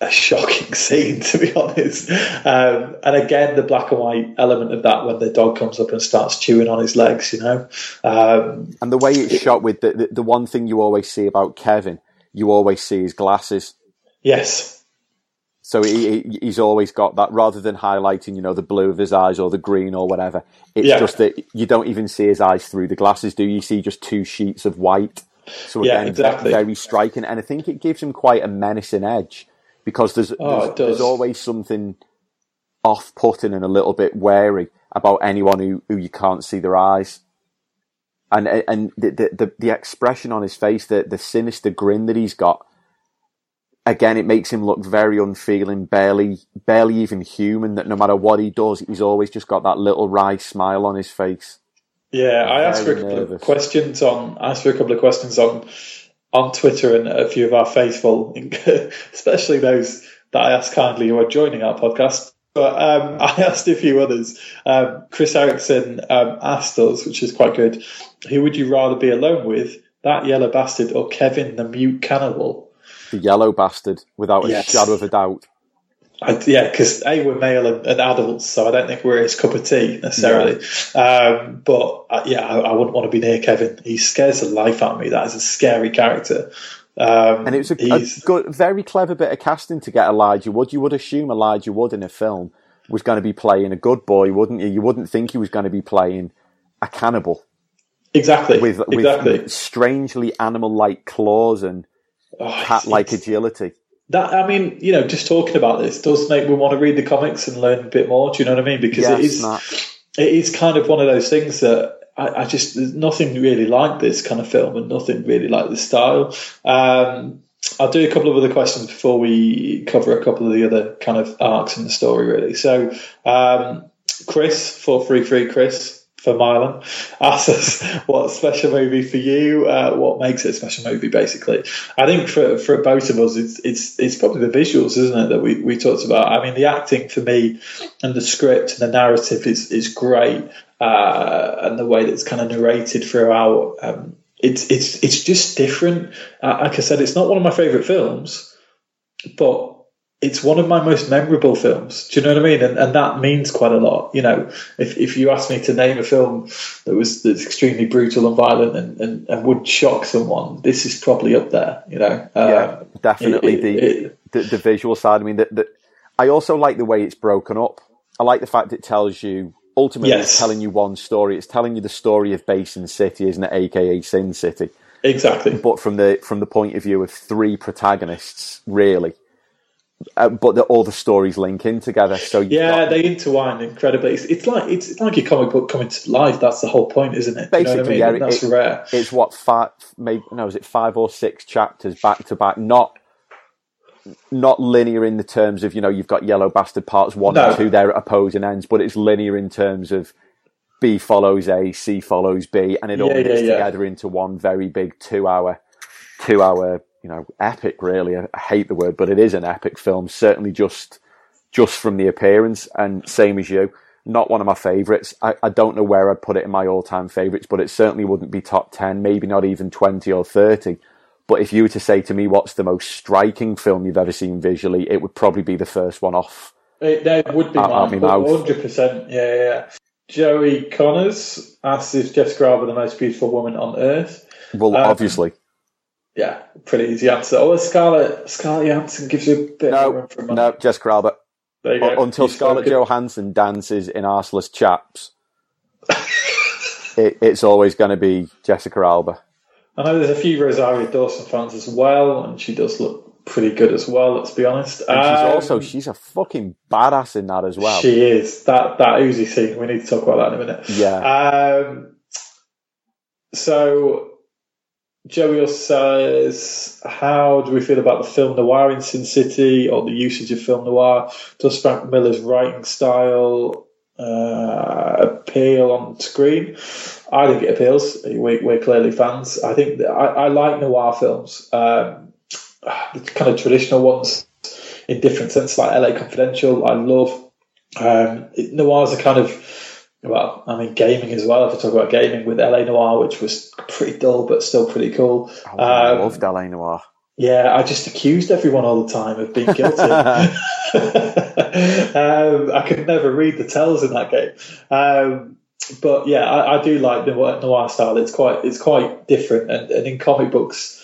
a shocking scene, to be honest. Um, and again, the black and white element of that when the dog comes up and starts chewing on his legs, you know. Um, and the way it's shot with the, the, the one thing you always see about Kevin, you always see his glasses. Yes. So he, he's always got that rather than highlighting, you know, the blue of his eyes or the green or whatever. It's yeah. just that you don't even see his eyes through the glasses, do you? you see just two sheets of white. So again, yeah, exactly. very striking, and I think it gives him quite a menacing edge because there's oh, there's, there's, always something off-putting and a little bit wary about anyone who, who you can't see their eyes. And and the, the the expression on his face, the the sinister grin that he's got, again, it makes him look very unfeeling, barely barely even human. That no matter what he does, he's always just got that little wry smile on his face. Yeah, I asked for a couple nervous. of questions on. I asked for a couple of questions on on Twitter and a few of our faithful, especially those that I asked kindly who are joining our podcast. But um, I asked a few others. Um, Chris Erickson um, asked us, which is quite good, who would you rather be alone with, that yellow bastard or Kevin the mute cannibal? The yellow bastard, without Yes. a shadow of a doubt. I, yeah, because A, we're male and, and adults, so I don't think we're his cup of tea necessarily. Um, but uh, yeah, I, I wouldn't want to be near Kevin. He scares the life out of me. That is a scary character. Um, And it was a, a good, very clever bit of casting to get Elijah Wood. You would assume Elijah Wood in a film was going to be playing a good boy, wouldn't you? You wouldn't think he was going to be playing a cannibal exactly with, with strangely animal-like claws and Oh, cat-like agility. That I mean, you know, just talking about this does make me want to read the comics and learn a bit more. Do you know what I mean? Because it Yes, is Matt. it is kind of one of those things that I, I just there's nothing really like this kind of film and nothing really like this style. Um, I'll do a couple of other questions before we cover a couple of the other kind of arcs in the story, really. So, um, Chris, four three three, Chris for Milan, asks us what special movie for you? Uh, what makes it a special movie? Basically, I think for for both of us, it's it's it's probably the visuals, isn't it, that we, we talked about. I mean, the acting for me and the script and the narrative is is great, uh, and the way that it's kind of narrated throughout. Um, it's it's it's just different. Uh, like I said, it's not one of my favorite films, but it's one of my most memorable films. Do you know what I mean? And, and that means quite a lot. You know, if if you ask me to name a film that was that's extremely brutal and violent and, and, and would shock someone, this is probably up there. You know, Yeah, Um, definitely it- the, it- the the visual side. I mean, the, I also like the way it's broken up. I like the fact it tells you ultimately it's telling you one story. It's telling you the story of Basin City, isn't it? AKA Sin City, exactly. but from the from the point of view of three protagonists, really. Uh, but the, all the stories link in together. So Yeah, got- they intertwine incredibly. It's, it's like it's, it's like your comic book coming to life. That's the whole point, isn't it? You know I Basically, mean? yeah, that's it- rare. it's what five, maybe no, is it five or six chapters back to back? Not not linear in the terms of you know you've got Yellow Bastard parts one No. and two there at opposing ends, but it's linear in terms of B follows A, C follows B, and it all Yeah, knits yeah, yeah. together into one very big two hour two hour you know epic. Really, I, I hate the word, but it is an epic film. Certainly, just just from the appearance, and same as you. Not one of my favourites. I, I don't know where I'd put it in my all-time favourites, but it certainly wouldn't be top ten, maybe not even twenty or thirty. But if you were to say to me, "What's the most striking film you've ever seen visually?" it would probably be the first one off. It, that would be Out- mine, my hundred percent. Yeah, yeah. Joey Connors asks if Jessica Alba the most beautiful woman on earth. Well, Um, obviously, Yeah, pretty easy answer. Oh, Scarlett Scarlett Johansson gives you a bit of no, money. no, Jessica Alba. There you go. Until You've Scarlett. Johansson dances in arseless chaps, it, it's always going to be Jessica Alba. I know there's a few Rosario Dawson fans as well, and she does look pretty good as well. Let's be honest. And she's Um, also she's a fucking badass in that as well. She is that that Uzi scene. We need to talk about that in a minute. Yeah. Um, so Joey says, "How do we feel about the film noir in Sin City, or the usage of film noir? Does Frank Miller's writing style uh, appeal on screen? I think it appeals. We, we're clearly fans. I think that I, I like noir films, um, the kind of traditional ones in different sense, like LA Confidential. I love um, it, noirs are kind of well, I mean, gaming as well. If I talk about gaming with LA Noire, which was pretty dull but still pretty cool. Oh, I Um, loved LA Noire. Yeah, I just accused everyone all the time of being guilty. um, I could never read the tells in that game. Um, but yeah, I, I do like noir, noir style. It's quite it's quite different, and, and in comic books,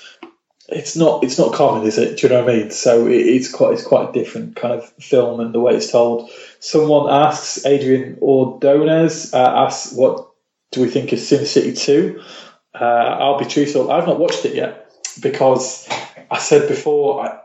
it's not it's not common, is it? Do you know what I mean? So it, it's quite it's quite a different kind of film and the way it's told. Someone asks Adrian Ordonez uh, asks what do we think of Sin City Two? Uh, I'll be truthful, I've not watched it yet because I said before I,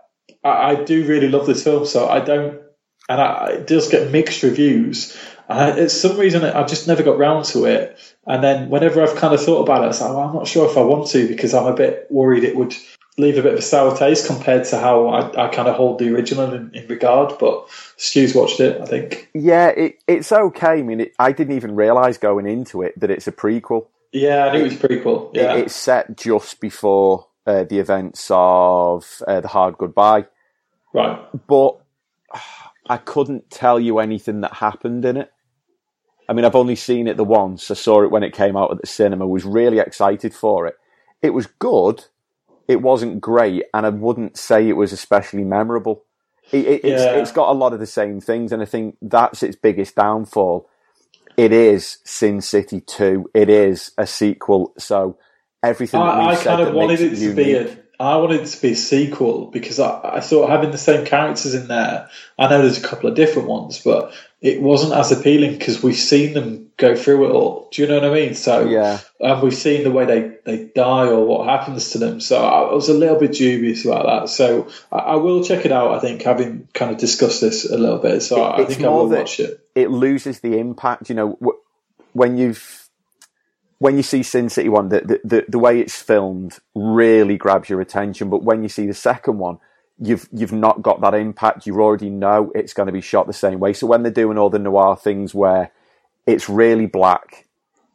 I, I do really love this film, so I don't, and I, it does get mixed reviews. And it's some reason I've just never got round to it. And then whenever I've kind of thought about it, I was like, well, I'm not sure if I want to because I'm a bit worried it would leave a bit of a sour taste compared to how I, I kind of hold the original in, in regard. But Stu's watched it, I think. Yeah, it, it's okay. I mean, it, I didn't even realise going into it that it's a prequel. Yeah, I knew it was cool. It- Yeah, it's set just before uh, the events of uh, The Hard Goodbye. right. But I couldn't tell you anything that happened in it. I mean, I've only seen it the once. I saw it when it came out at the cinema. Was really excited for it. It was good. It wasn't great, and I wouldn't say it was especially memorable. It, it, it's, Yeah. it's got a lot of the same things, and I think that's its biggest downfall. It is Sin City Two. It is a sequel, so everything that I, I said kind of wanted it to be unique- a. I wanted it to be a sequel because I, I thought having the same characters in there. I know there's a couple of different ones, but it wasn't as appealing because we've seen them go through it all. Do you know what I mean? So Yeah. and we've seen the way they, they die or what happens to them. So I was a little bit dubious about that. So I, I will check it out. I think having kind of discussed this a little bit, so I it's think I will that- watch it. it loses the impact. You know, when you've when you see Sin City one, the, the the the way it's filmed really grabs your attention. But when you see the second one, you've you've not got that impact. You already know it's going to be shot the same way. So when they're doing all the noir things where it's really black,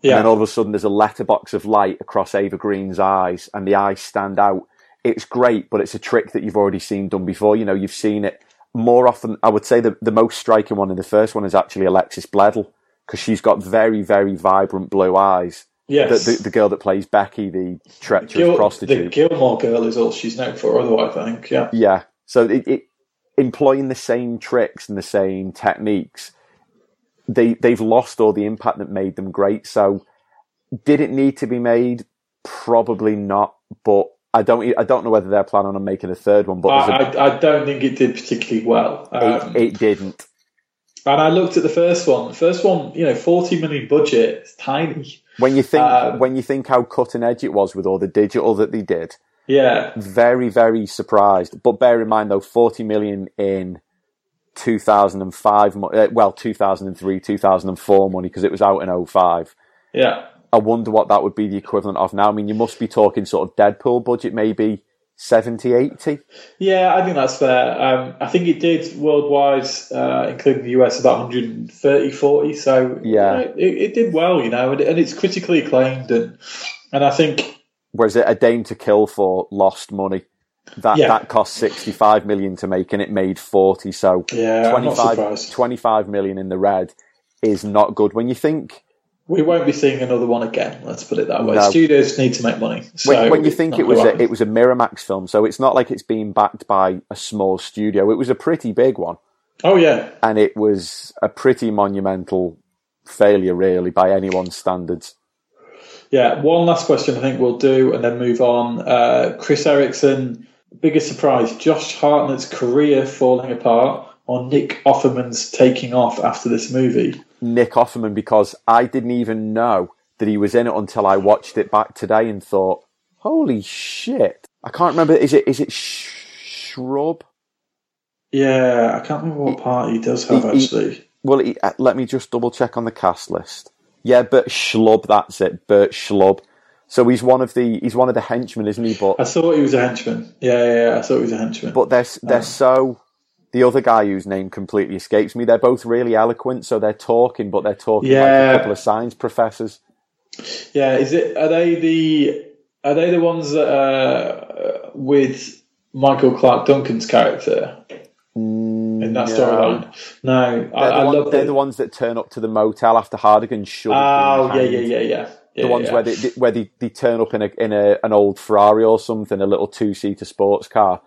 and then all of a sudden there's a letterbox of light across Eva Green's eyes, and the eyes stand out. It's great, but it's a trick that you've already seen done before. You know, you've seen it more often. I would say the the most striking one in the first one is actually Alexis Bledel because she's got very very vibrant blue eyes. Yes. The, the, the girl that plays Becky, the treacherous Gil- the. Gilmore girl is all she's known for. Otherwise, I think, yeah. Yeah. So it, it employing the same tricks and the same techniques, they they've lost all the impact that made them great. So did it need to be made? Probably not. But I don't I don't know whether they're planning on making a third one. But I, there's a, I, I don't think it did particularly well. Um, it, it didn't. and I looked at the first one. The first one, you know, 40 million budget, it's tiny. When you think Um, when you think how cutting edge it was with all the digital that they did, Yeah. very very surprised. But bear in mind though, forty million in 2005, uh, well 2003, 2004 money because it was out in 05. Yeah. I wonder what that would be the equivalent of now. I mean, you must be talking sort of Deadpool budget, maybe 70, 80. Yeah, I think that's fair. Um, I think it did worldwide, uh, including the US, about 130, 40. So Yeah. it, it did well, you know, and, and it's critically acclaimed. And and I think Whereas it A Dame to Kill for lost money. That Yeah. that cost 65 million to make and it made 40. So Yeah, 25, 25 million in the red is not good. When you think we won't be seeing another one again. Let's put it that way. No. Studios need to make money. So when, when you think it was a, it was a Miramax film, so it's not like it's being backed by a small studio. It was a pretty big one, Oh yeah, and it was a pretty monumental failure, really, by anyone's standards. yeah. One last question, I think we'll do, and then move on. Uh, Chris Erickson, biggest surprise: Josh Hartnett's career falling apart, or Nick Offerman's taking off after this movie. Nick Offerman, because I didn't even know that he was in it until I watched it back today and thought, "Holy shit!" I can't remember. Is it is it Sh- Shrub? Yeah, I can't remember what part he does have He- he- actually. Well, he, uh, let me just double check on the cast list. Yeah, Bert Schlub. That's it, Bert Schlub. So he's one of the he's one of the henchmen, isn't he? But I thought he was a henchman. Yeah, yeah, yeah I thought he was a henchman. but they're they're so the other guy whose name completely escapes me. They're both really eloquent, so they're talking, but they're talking like Yeah. a couple of science professors. yeah, is it? Are they the? Are they the ones that uh, with Michael Clarke Duncan's character in that no. storyline? No, I, They're, the, I one- love they're the. the ones that turn up to the motel after Hartigan oh yeah, yeah, yeah, yeah, yeah The ones yeah. where they where they, they turn up in a in a an old Ferrari or something, a little two seater sports car,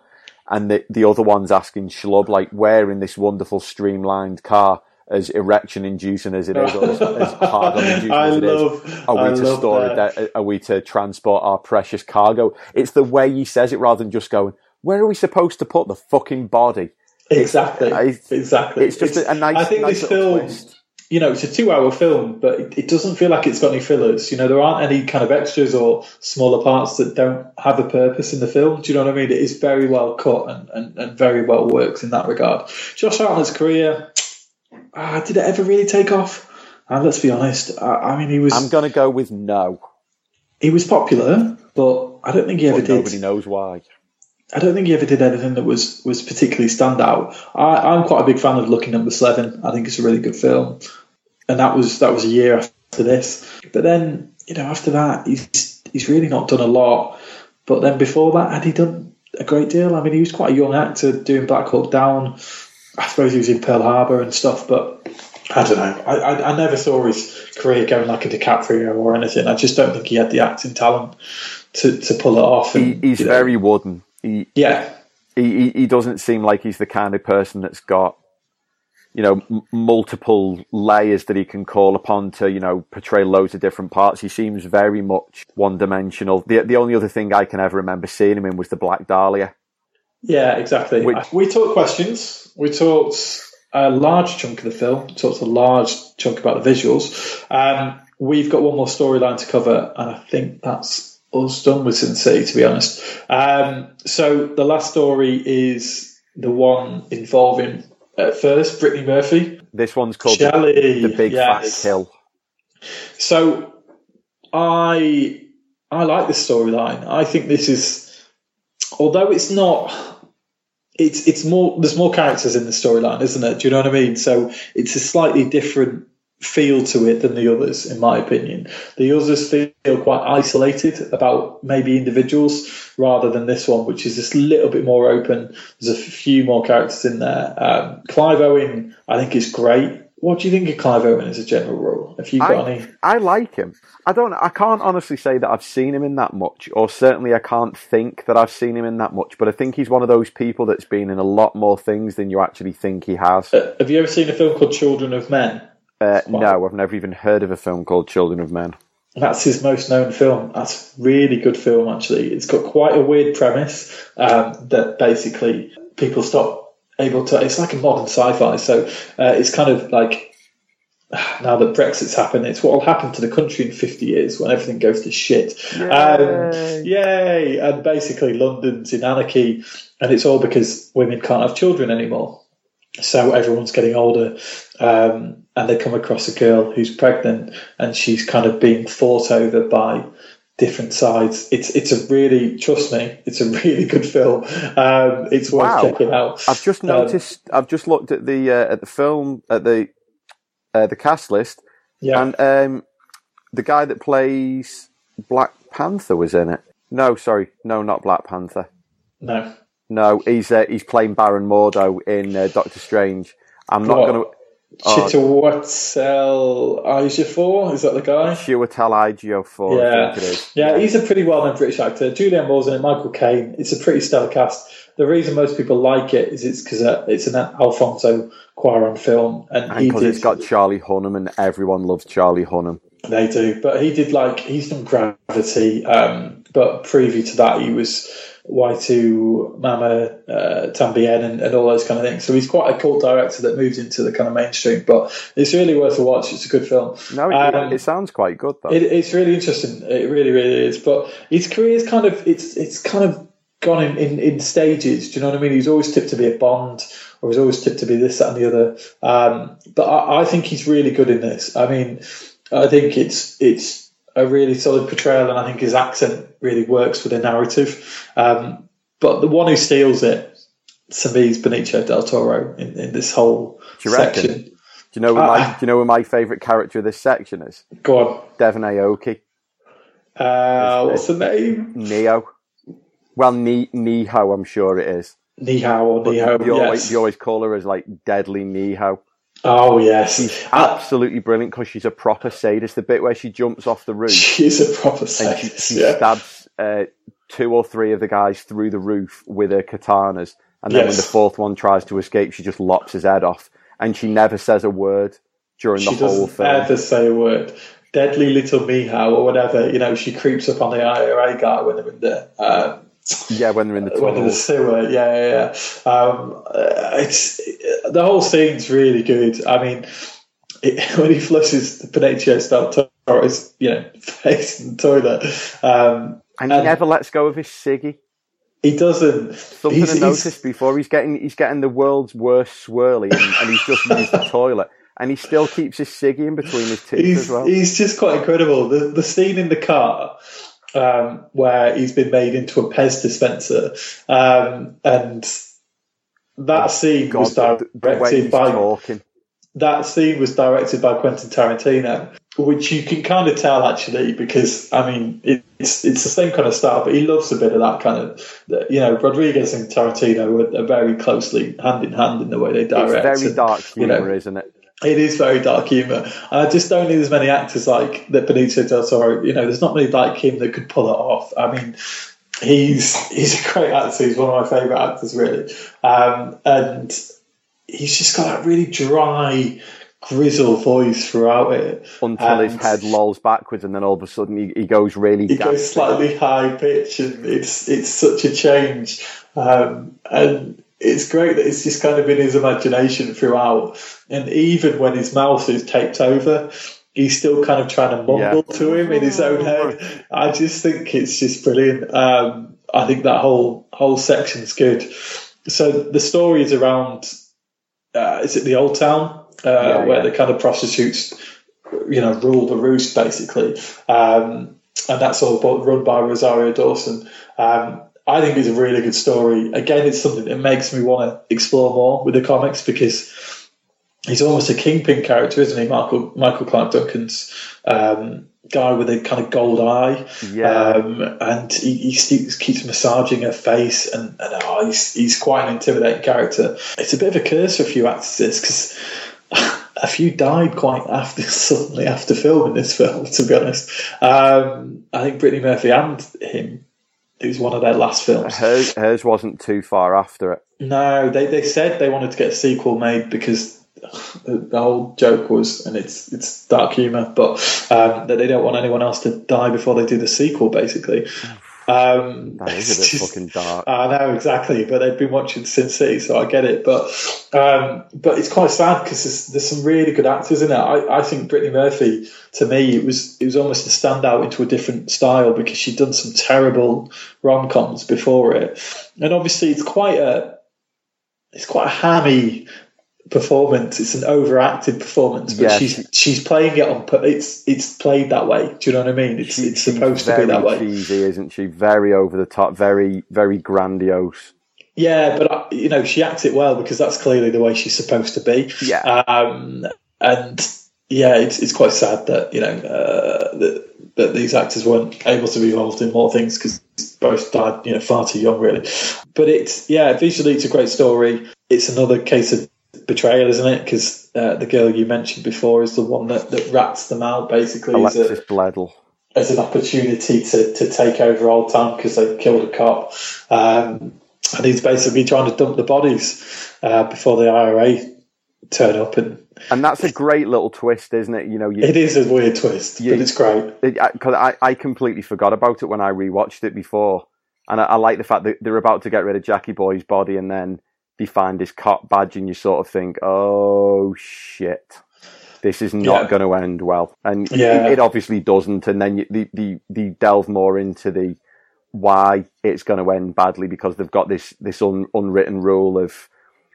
and the the other one's asking Schlub like, where in this wonderful streamlined car, as erection inducing as it is, or as, as hard on inducing I as it is, love- are I we to store that. it? Are we to transport our precious cargo? It's the way he says it rather than just going, where are we supposed to put the fucking body? Exactly, It's- exactly. It's just a, a nice. I think nice this film, twist. You know, it's a two-hour film, but it, it doesn't feel like it's got any fillers. You know, there aren't any kind of extras or smaller parts that don't have a purpose in the film. Do you know what I mean? It is very well cut and, and, and very well works in that regard. Josh Hartnett's career, ah, did it ever really take off? And let's be honest, I, I mean, he was I'm gonna go with no. he was popular, but I don't think he ever did. nobody knows why. I don't think he ever did anything that was was particularly standout. I, I'm quite a big fan of Lucky Number Slevin. I think it's a really good film, and that was that was a year after this. But then you know after that he's he's really not done a lot. But then before that, had he done a great deal? I mean, he was quite a young actor doing Black Hawk Down. I suppose he was in Pearl Harbor and stuff, but I don't know. I, I, I never saw his career going like a DiCaprio or anything. I just don't think he had the acting talent to, to pull it off. And, he, he's you know, very wooden. He, yeah, he, he doesn't seem like he's the kind of person that's got you know m- multiple layers that he can call upon to you know portray loads of different parts. He seems very much one dimensional. The the only other thing I can ever remember seeing him in was the Black Dahlia. Yeah, exactly. Which- we talked questions. We talked a large chunk of the film. We talked a large chunk about the visuals. Um, we've got one more storyline to cover, and I think that's us done with Sin City, to be honest. Um, so the last story is the one involving at first Brittany Murphy. This one's called the, Shelley, the Big. Fat Kill. So I I like this storyline. I think this is although it's not it's it's more there's more characters in the storyline, isn't it? Do you know what I mean? So it's a slightly different feel to it than the others, in my opinion. The others feel quite isolated about maybe individuals rather than this one, which is just a little bit more open. There's a few more characters in there. Um, Clive Owen, I think, is great. What do you think of Clive Owen as a general rule? Have you got I, any? I like him. I don't. I can't honestly say that I've seen him in that much, or certainly I can't think that I've seen him in that much. But I think he's one of those people that's been in a lot more things than you actually think he has. Uh, have you ever seen a film called Children of Men? Uh, no, I've never even heard of a film called Children of Men. That's his most known film. That's a really good film, actually. It's got quite a weird premise um, that basically people stop able to. It's like a modern sci-fi, so uh, it's kind of like now that Brexit's happened, it's what will happen to the country in 50 years when everything goes to shit. Um, yay! And basically, London's in anarchy, and it's all because women can't have children anymore. So everyone's getting older, um, and they come across a girl who's pregnant, and she's kind of being fought over by different sides. It's it's a really trust me, it's a really good film. Um, it's worth Wow. checking out. I've just Um, noticed. I've just looked at the uh, at the film at the uh, the cast list, yeah, and um, the guy that plays Black Panther was in it. No, sorry, no, not Black Panther. no. No, he's uh, he's playing Baron Mordo in uh, Doctor Strange. I'm not going to. Oh. Chitawatzel Ejiofor, is that the guy? Chiwetel Ejiofor, I Yeah, think it is. yeah, he's a pretty well-known British actor. Julianne Moore's in it, Michael Caine. It's a pretty stellar cast. The reason most people like it is it's because uh, it's an Alfonso Cuarón film, and, And because did. it's got Charlie Hunnam, and everyone loves Charlie Hunnam. They do, but he did like he's done Gravity, um, but preview to that he was Y Tu Mamá uh, Tambien and, and all those kind of things. So he's quite a cult director that moves into the kind of mainstream. But it's really worth a watch. It's a good film. No, it, Um, it sounds quite good though. It, it's really interesting. It really, really is. But his career is kind of it's it's kind of gone in, in, in stages. Do you know what I mean? He's always tipped to be a Bond, or he's always tipped to be this, that, and the other. Um, but I, I think he's really good in this. I mean, I think it's it's a really solid portrayal, and I think his accent really works with the narrative. Um, but the one who steals it to me is Benicio del Toro in, in this whole Do you reckon? section. Do you know who my, Ah. do you know who my favourite character of this section is? Go on. Devon Aoki, Uh, what's the name? Neo. Well, Ni Niho, I'm sure it is. Ni hao or But Ni hao. you, always, Yes. you always call her as like Deadly Niho. Oh yes, She's Uh, absolutely brilliant because she's a proper sadist. The bit where she jumps off the roof she's a proper and she, she Yeah. stabs uh, two or three of the guys through the roof with her katanas, and then when the fourth one tries to escape, she just lops his head off, and she never says a word during She the whole doesn't film. ever say a word. Deadly little Mihao or whatever. You know, she creeps up on the IRA guy when they're in the um, Yeah, when they're in the when in the sewer. Yeah, yeah, yeah. Um, it's the whole scene's really good. I mean, it, when he flushes the Benicio del Toro's you know face in the toilet, um, And he never lets go of his ciggy. he doesn't. Something he's- I he's- noticed before. He's getting he's getting the world's worst swirly, and, and he's just used the toilet, and he still keeps his ciggy in between his teeth he's, as well. he's just quite incredible. The the scene in the car um, where he's been made into a Pez dispenser, um, and that scene God, was directed by talking. that scene was directed by Quentin Tarantino. which you can kind of tell actually because I mean it's it's the same kind of style, but he loves a bit of that kind of you know Rodriguez and Tarantino are, are very closely hand in hand in the way they direct. It's very and, dark humor, you know, isn't it? It is very dark humor, and I just don't think there's many actors like that Benicio del Toro. You know, there's not many like him that could pull it off. I mean, he's he's a great actor. He's one of my favourite actors, really, um, and he's just got that really dry grizzle voice throughout it. Until his head lolls backwards, and then all of a sudden he, he goes really. He goes slightly high pitch, and it's it's such a change. Um, and it's great that it's just kind of in his imagination throughout. And even when his mouth is taped over, he's still kind of trying to mumble yeah. to him in his own head. I just think it's just brilliant. Um, I think that whole whole section's good. So the story is around. Uh, is it the old town uh, yeah, where yeah. the kind of prostitutes, you know, rule the roost basically, um, and that's all run by Rosario Dawson. Um, I think it's a really good story. Again, it's something that makes me want to explore more with the comics because he's almost a kingpin character, isn't he? Michael Michael Clarke Duncan's um, guy with a kind of gold eye, yeah, um, and he, he, keeps massaging her face, and, and oh, he's, he's quite an intimidating character. It's a bit of a curse for a few actors because a few died quite after suddenly after filming this film. To be honest, um, I think Brittany Murphy and him. It was one of their last films. Hers, hers wasn't too far after it. No, they, they said they wanted to get a sequel made because the whole joke was, and it's it's dark humor, but um, that they don't want anyone else to die before they do the sequel, basically. Um, that is a bit just, fucking dark. I know exactly, but they've been watching Sin City, so I get it. But um, but it's quite sad because there's, there's, some really good actors in it. I, I think Brittany Murphy, to me, it was it was almost a standout into a different style because she'd done some terrible rom coms before it, and obviously it's quite a it's quite a hammy performance. It's an overacted performance, but yeah, she's she's playing it on. It's it's played that way. Do you know what I mean? It's she, it's supposed to be that way. Cheesy, isn't she? Very over the top. Very very grandiose. Yeah, but uh, you know she acts it well because that's clearly the way she's supposed to be. Yeah, um, and yeah, it's it's quite sad that you know uh, that that these actors weren't able to be involved in more things because both died you know far too young really. But it's yeah, visually it's a great story. It's another case of betrayal, isn't it? Because uh, the girl you mentioned before is the one that, that rats them out, basically. Alexis as, a, Bledel. as an opportunity to, to take over Old Town because they killed a cop. Um, and he's basically trying to dump the bodies uh, before the IRA turn up and and that's a great little twist, isn't it? You know, you, it is a weird twist, you, but it's great. Because I, I completely forgot about it when I rewatched it before, and I, I, like the fact that they're about to get rid of Jackie Boy's body, and then they find his cop badge and you sort of think, oh shit, this is not yeah. going to end well. And yeah. it, it, obviously doesn't. And then you, the, they, they delve more into the why it's going to end badly because they've got this, this un, unwritten rule of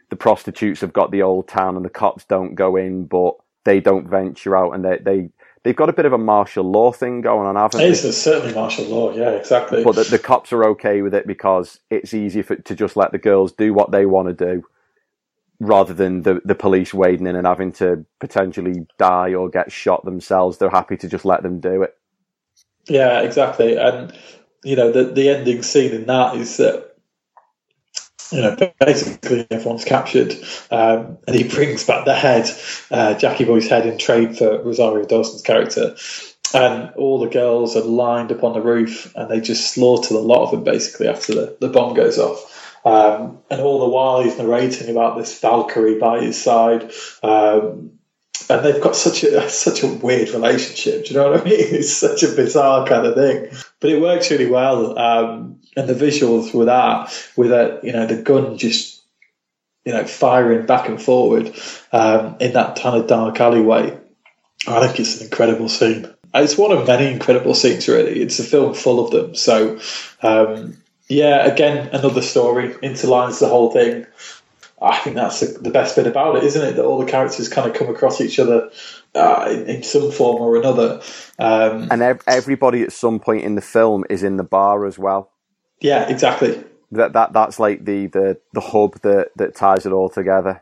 the prostitutes have got the old town and the cops don't go in, but they don't venture out and they, they, they've got a bit of a martial law thing going on, haven't it they? certainly martial law, yeah, exactly. But the, the, cops are okay with it because it's easier for, to just let the girls do what they want to do rather than the, the police wading in and having to potentially die or get shot themselves. They're happy to just let them do it. Yeah, exactly. And, you know, the, the ending scene in that is that you know, basically everyone's captured, um, and he brings back the head, uh, Jackie Boy's head, in trade for Rosario Dawson's character. And all the girls are lined up on the roof, and they just slaughter a lot of them basically after the, the bomb goes off. Um, and all the while he's narrating about this Valkyrie by his side, um, and they've got such a such a weird relationship. Do you know what I mean? It's such a bizarre kind of thing, but it works really well. Um, and the visuals with that, with a you know the gun just you know firing back and forward um, in that kind of dark alleyway. I think it's an incredible scene. It's one of many incredible scenes, really. It's a film full of them. So, um, yeah, again, another story interlines the whole thing. I think that's the, best bit about it, isn't it? That all the characters kind of come across each other uh, in, in, some form or another. Um, and ev- everybody at some point in the film is in the bar as well. Yeah, exactly. That that that's like the the, the hub that, that ties it all together.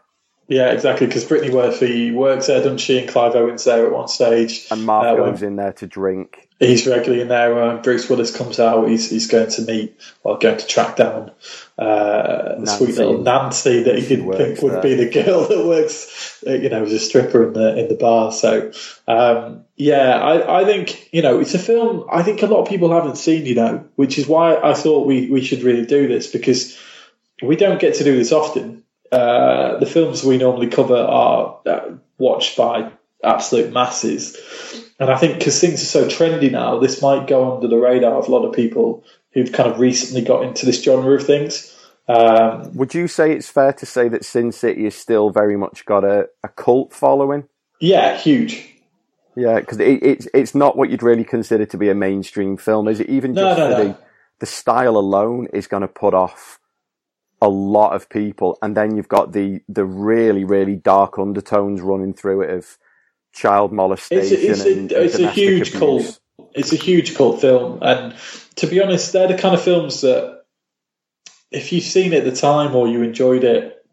Yeah, exactly. Because Brittany Murphy works there, doesn't she? And Clive Owen's there at one stage. And Marv Uh, goes in there to drink. He's regularly in there. Uh, Bruce Willis comes out. He's he's going to meet or going to track down uh, the sweet little Nancy that he didn't think would there. be the girl that works, uh, you know, as a stripper in the in the bar. So um, yeah, I, I think you know it's a film. I think a lot of people haven't seen. You know, which is why I thought we we should really do this because we don't get to do this often. Uh, the films we normally cover are uh, watched by absolute masses. And I think because things are so trendy now, this might go under the radar of a lot of people who've kind of recently got into this genre of things. Um, Would you say it's fair to say that Sin City has still very much got a, a cult following? yeah, huge. Yeah, because it, it's it's not what you'd really consider to be a mainstream film, is it? Even No, just no, for no. the the style alone is going to put off a lot of people, and then you've got the the really really dark undertones running through it of child It's molestation a, it's a, and, and it's a huge abuse. cult. It's a huge cult film, and to be honest, they're the kind of films that if you've seen it at the time or you enjoyed it,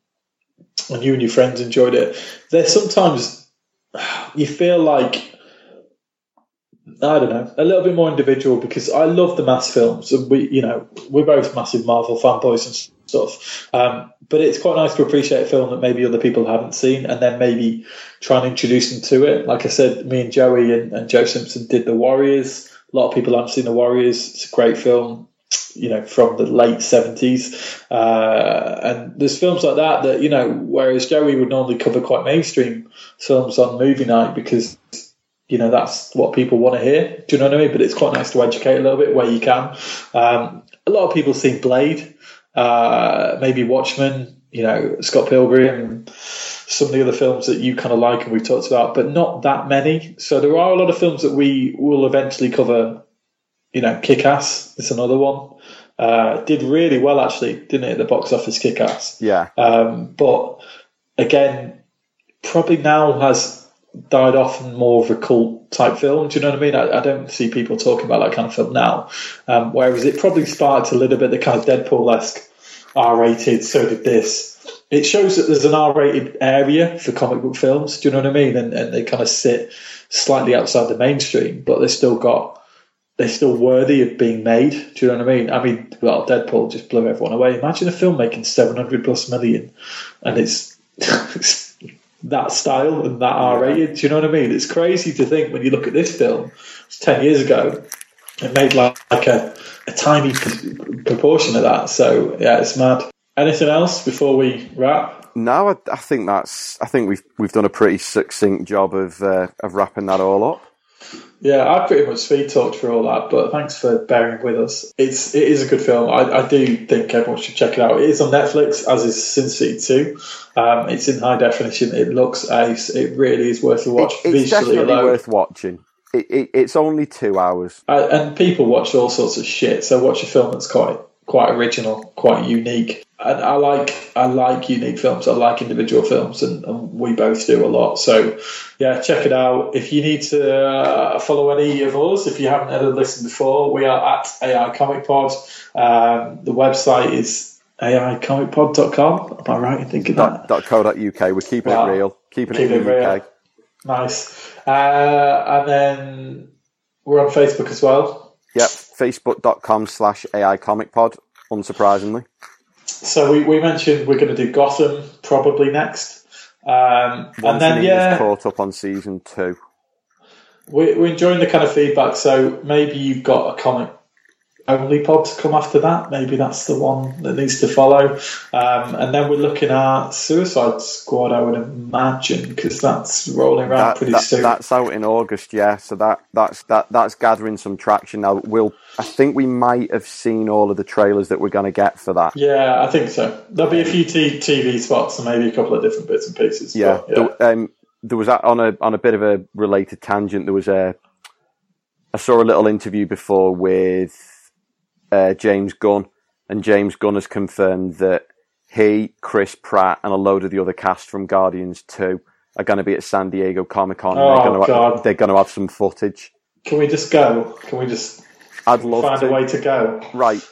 and you and your friends enjoyed it, they're sometimes you feel like I don't know, a little bit more individual because I love the mass films. And we, you know, we're both massive Marvel fanboys and stuff. Um, but it's quite nice to appreciate a film that maybe other people haven't seen and then maybe try and introduce them to it. Like I said, me and Joey and, and Joe Simpson did The Warriors. A lot of people haven't seen The Warriors. It's a great film, you know, from the late 70s. Uh, and there's films like that that, you know, whereas Joey would normally cover quite mainstream films on movie night because you know that's what people want to hear. Do you know what I mean? But it's quite nice to educate a little bit where you can. Um, a lot of people see Blade, uh, maybe Watchmen, you know Scott Pilgrim, some of the other films that you kind of like and we've talked about, but not that many. So there are a lot of films that we will eventually cover. You know, Kick Ass is another one. Uh, did really well actually, didn't it? At the box office, Kick Ass. Yeah, Um, but again, probably now has died off and more of a cult type film. Do you know what I mean? I, I don't see people talking about that kind of film now. Um, whereas it probably sparked a little bit the kind of Deadpool esque R rated, so did this. It shows that there's an R rated area for comic book films. Do you know what I mean? And, and they kind of sit slightly outside the mainstream, but they're still got. They're still worthy of being made. Do you know what I mean? I mean, well, Deadpool just blew everyone away. Imagine a film making 700 plus million and it's, it's that style and that R rated. Do you know what I mean? It's crazy to think when you look at this film, it's 10 years ago, it made like, like a, a tiny proportion of that. So, yeah, it's mad. Anything else before we wrap? no, I, I think that's. I think we've we've done a pretty succinct job of uh, of wrapping that all up. Yeah, I pretty much speed talked for all that, but thanks for bearing with us. It's it is a good film. I, I do think everyone should check it out. It is on Netflix, as is Sin City 2. Um, it's in high definition. It looks ace. It really is worth a watch It- it's visually definitely alone. worth watching. It, it, it's only two hours. Uh, and people watch all sorts of shit. So watch a film that's quite quite original, quite unique. And I like I like unique films. I like individual films, and, and we both do a lot. So yeah, check it out. If you need to uh, follow any of us, if you haven't ever listened before, we are at AI Comic Pod. Um, the website is AIComicPod.com. Am I right in thinking that? Dot, dot co. Dot uk. We're keeping Wow. it real. Keeping Keep it it real. UK. Nice. Uh, and then we're on Facebook as well. Yep. Facebook.com slash AI Comic Pod. Unsurprisingly. So we, we mentioned we're going to do Gotham probably next. Um, and then, yeah, caught up on season two. we're, we're enjoying the kind of feedback. So maybe you've got a comic only pod to come after that. Maybe that's the one that needs to follow. Um, and then we're looking at Suicide Squad, I would imagine, because that's rolling around That, pretty that- soon. that's out in August, yeah. So that that's that that's gathering some traction now. We'll I think we might have seen all of the trailers that we're going to get for that. yeah, I think so. There'll be a few t- TV spots and maybe a couple of different bits and pieces. Yeah. but, yeah. There, um, there was a, on a on a bit of a related tangent. There was a I saw a little interview before with uh, James Gunn, and James Gunn has confirmed that he, Chris Pratt, and a load of the other cast from Guardians Two are going to be at San Diego Comic Con. Oh, they're going to God. they're going to have some footage. Can we just go? Can we just I'd love find to. a way to go? Right.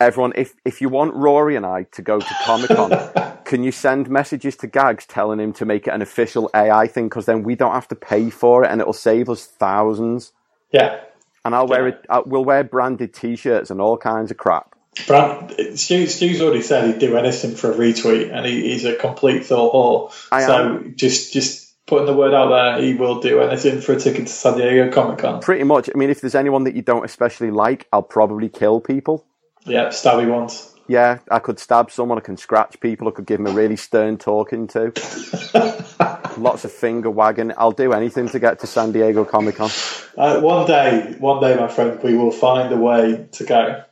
everyone, if if you want Rory and I to go to Comic Con, can you send messages to Gags telling him to make it an official AI thing? Because then we don't have to pay for it, and it'll save us thousands. Yeah. And I'll wear it. We'll wear branded T-shirts and all kinds of crap. Brand, Stu, Stu's already said he'd do anything for a retweet, and he, he's a complete whore. I so am. just just putting the word out there, he will do anything for a ticket to San Diego Comic Con. Pretty much. I mean, if there's anyone that you don't especially like, I'll probably kill people. Yeah, stabby ones. Yeah, I could stab someone. I can scratch people. I could give them a really stern talking to. Lots of finger wagging. I'll do anything to get to San Diego Comic Con. Uh, one day, one day, my friend, we will find a way to go.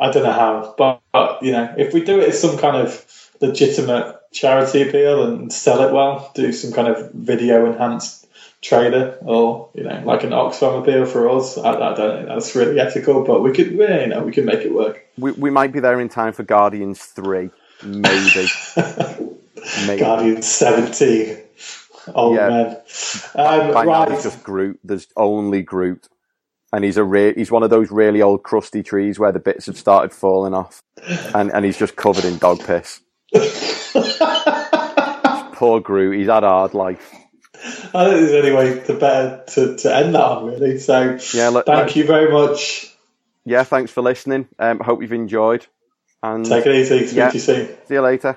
I don't know how, but, but you know, if we do it as some kind of legitimate charity appeal and sell it well, do some kind of video enhanced trailer or you know, like an Oxfam appeal for us. I, I don't know. That's really ethical, but we could, you know, we could make it work. We, we might be there in time for Guardians 3. Maybe. Maybe. Guardians seventeen, old Yeah. men. Um, By now, right, there's just Groot. There's only Groot. And he's a re- he's one of those really old crusty trees where the bits have started falling off. And, and he's just covered in dog piss. Poor Groot. He's had a hard life. I don't think there's any way to better to, to end that on really. So Yeah, let- thank let- you very much. Yeah, thanks for listening. Um, hope you've enjoyed. And Take it easy. Speak Yeah. to you soon. see you later.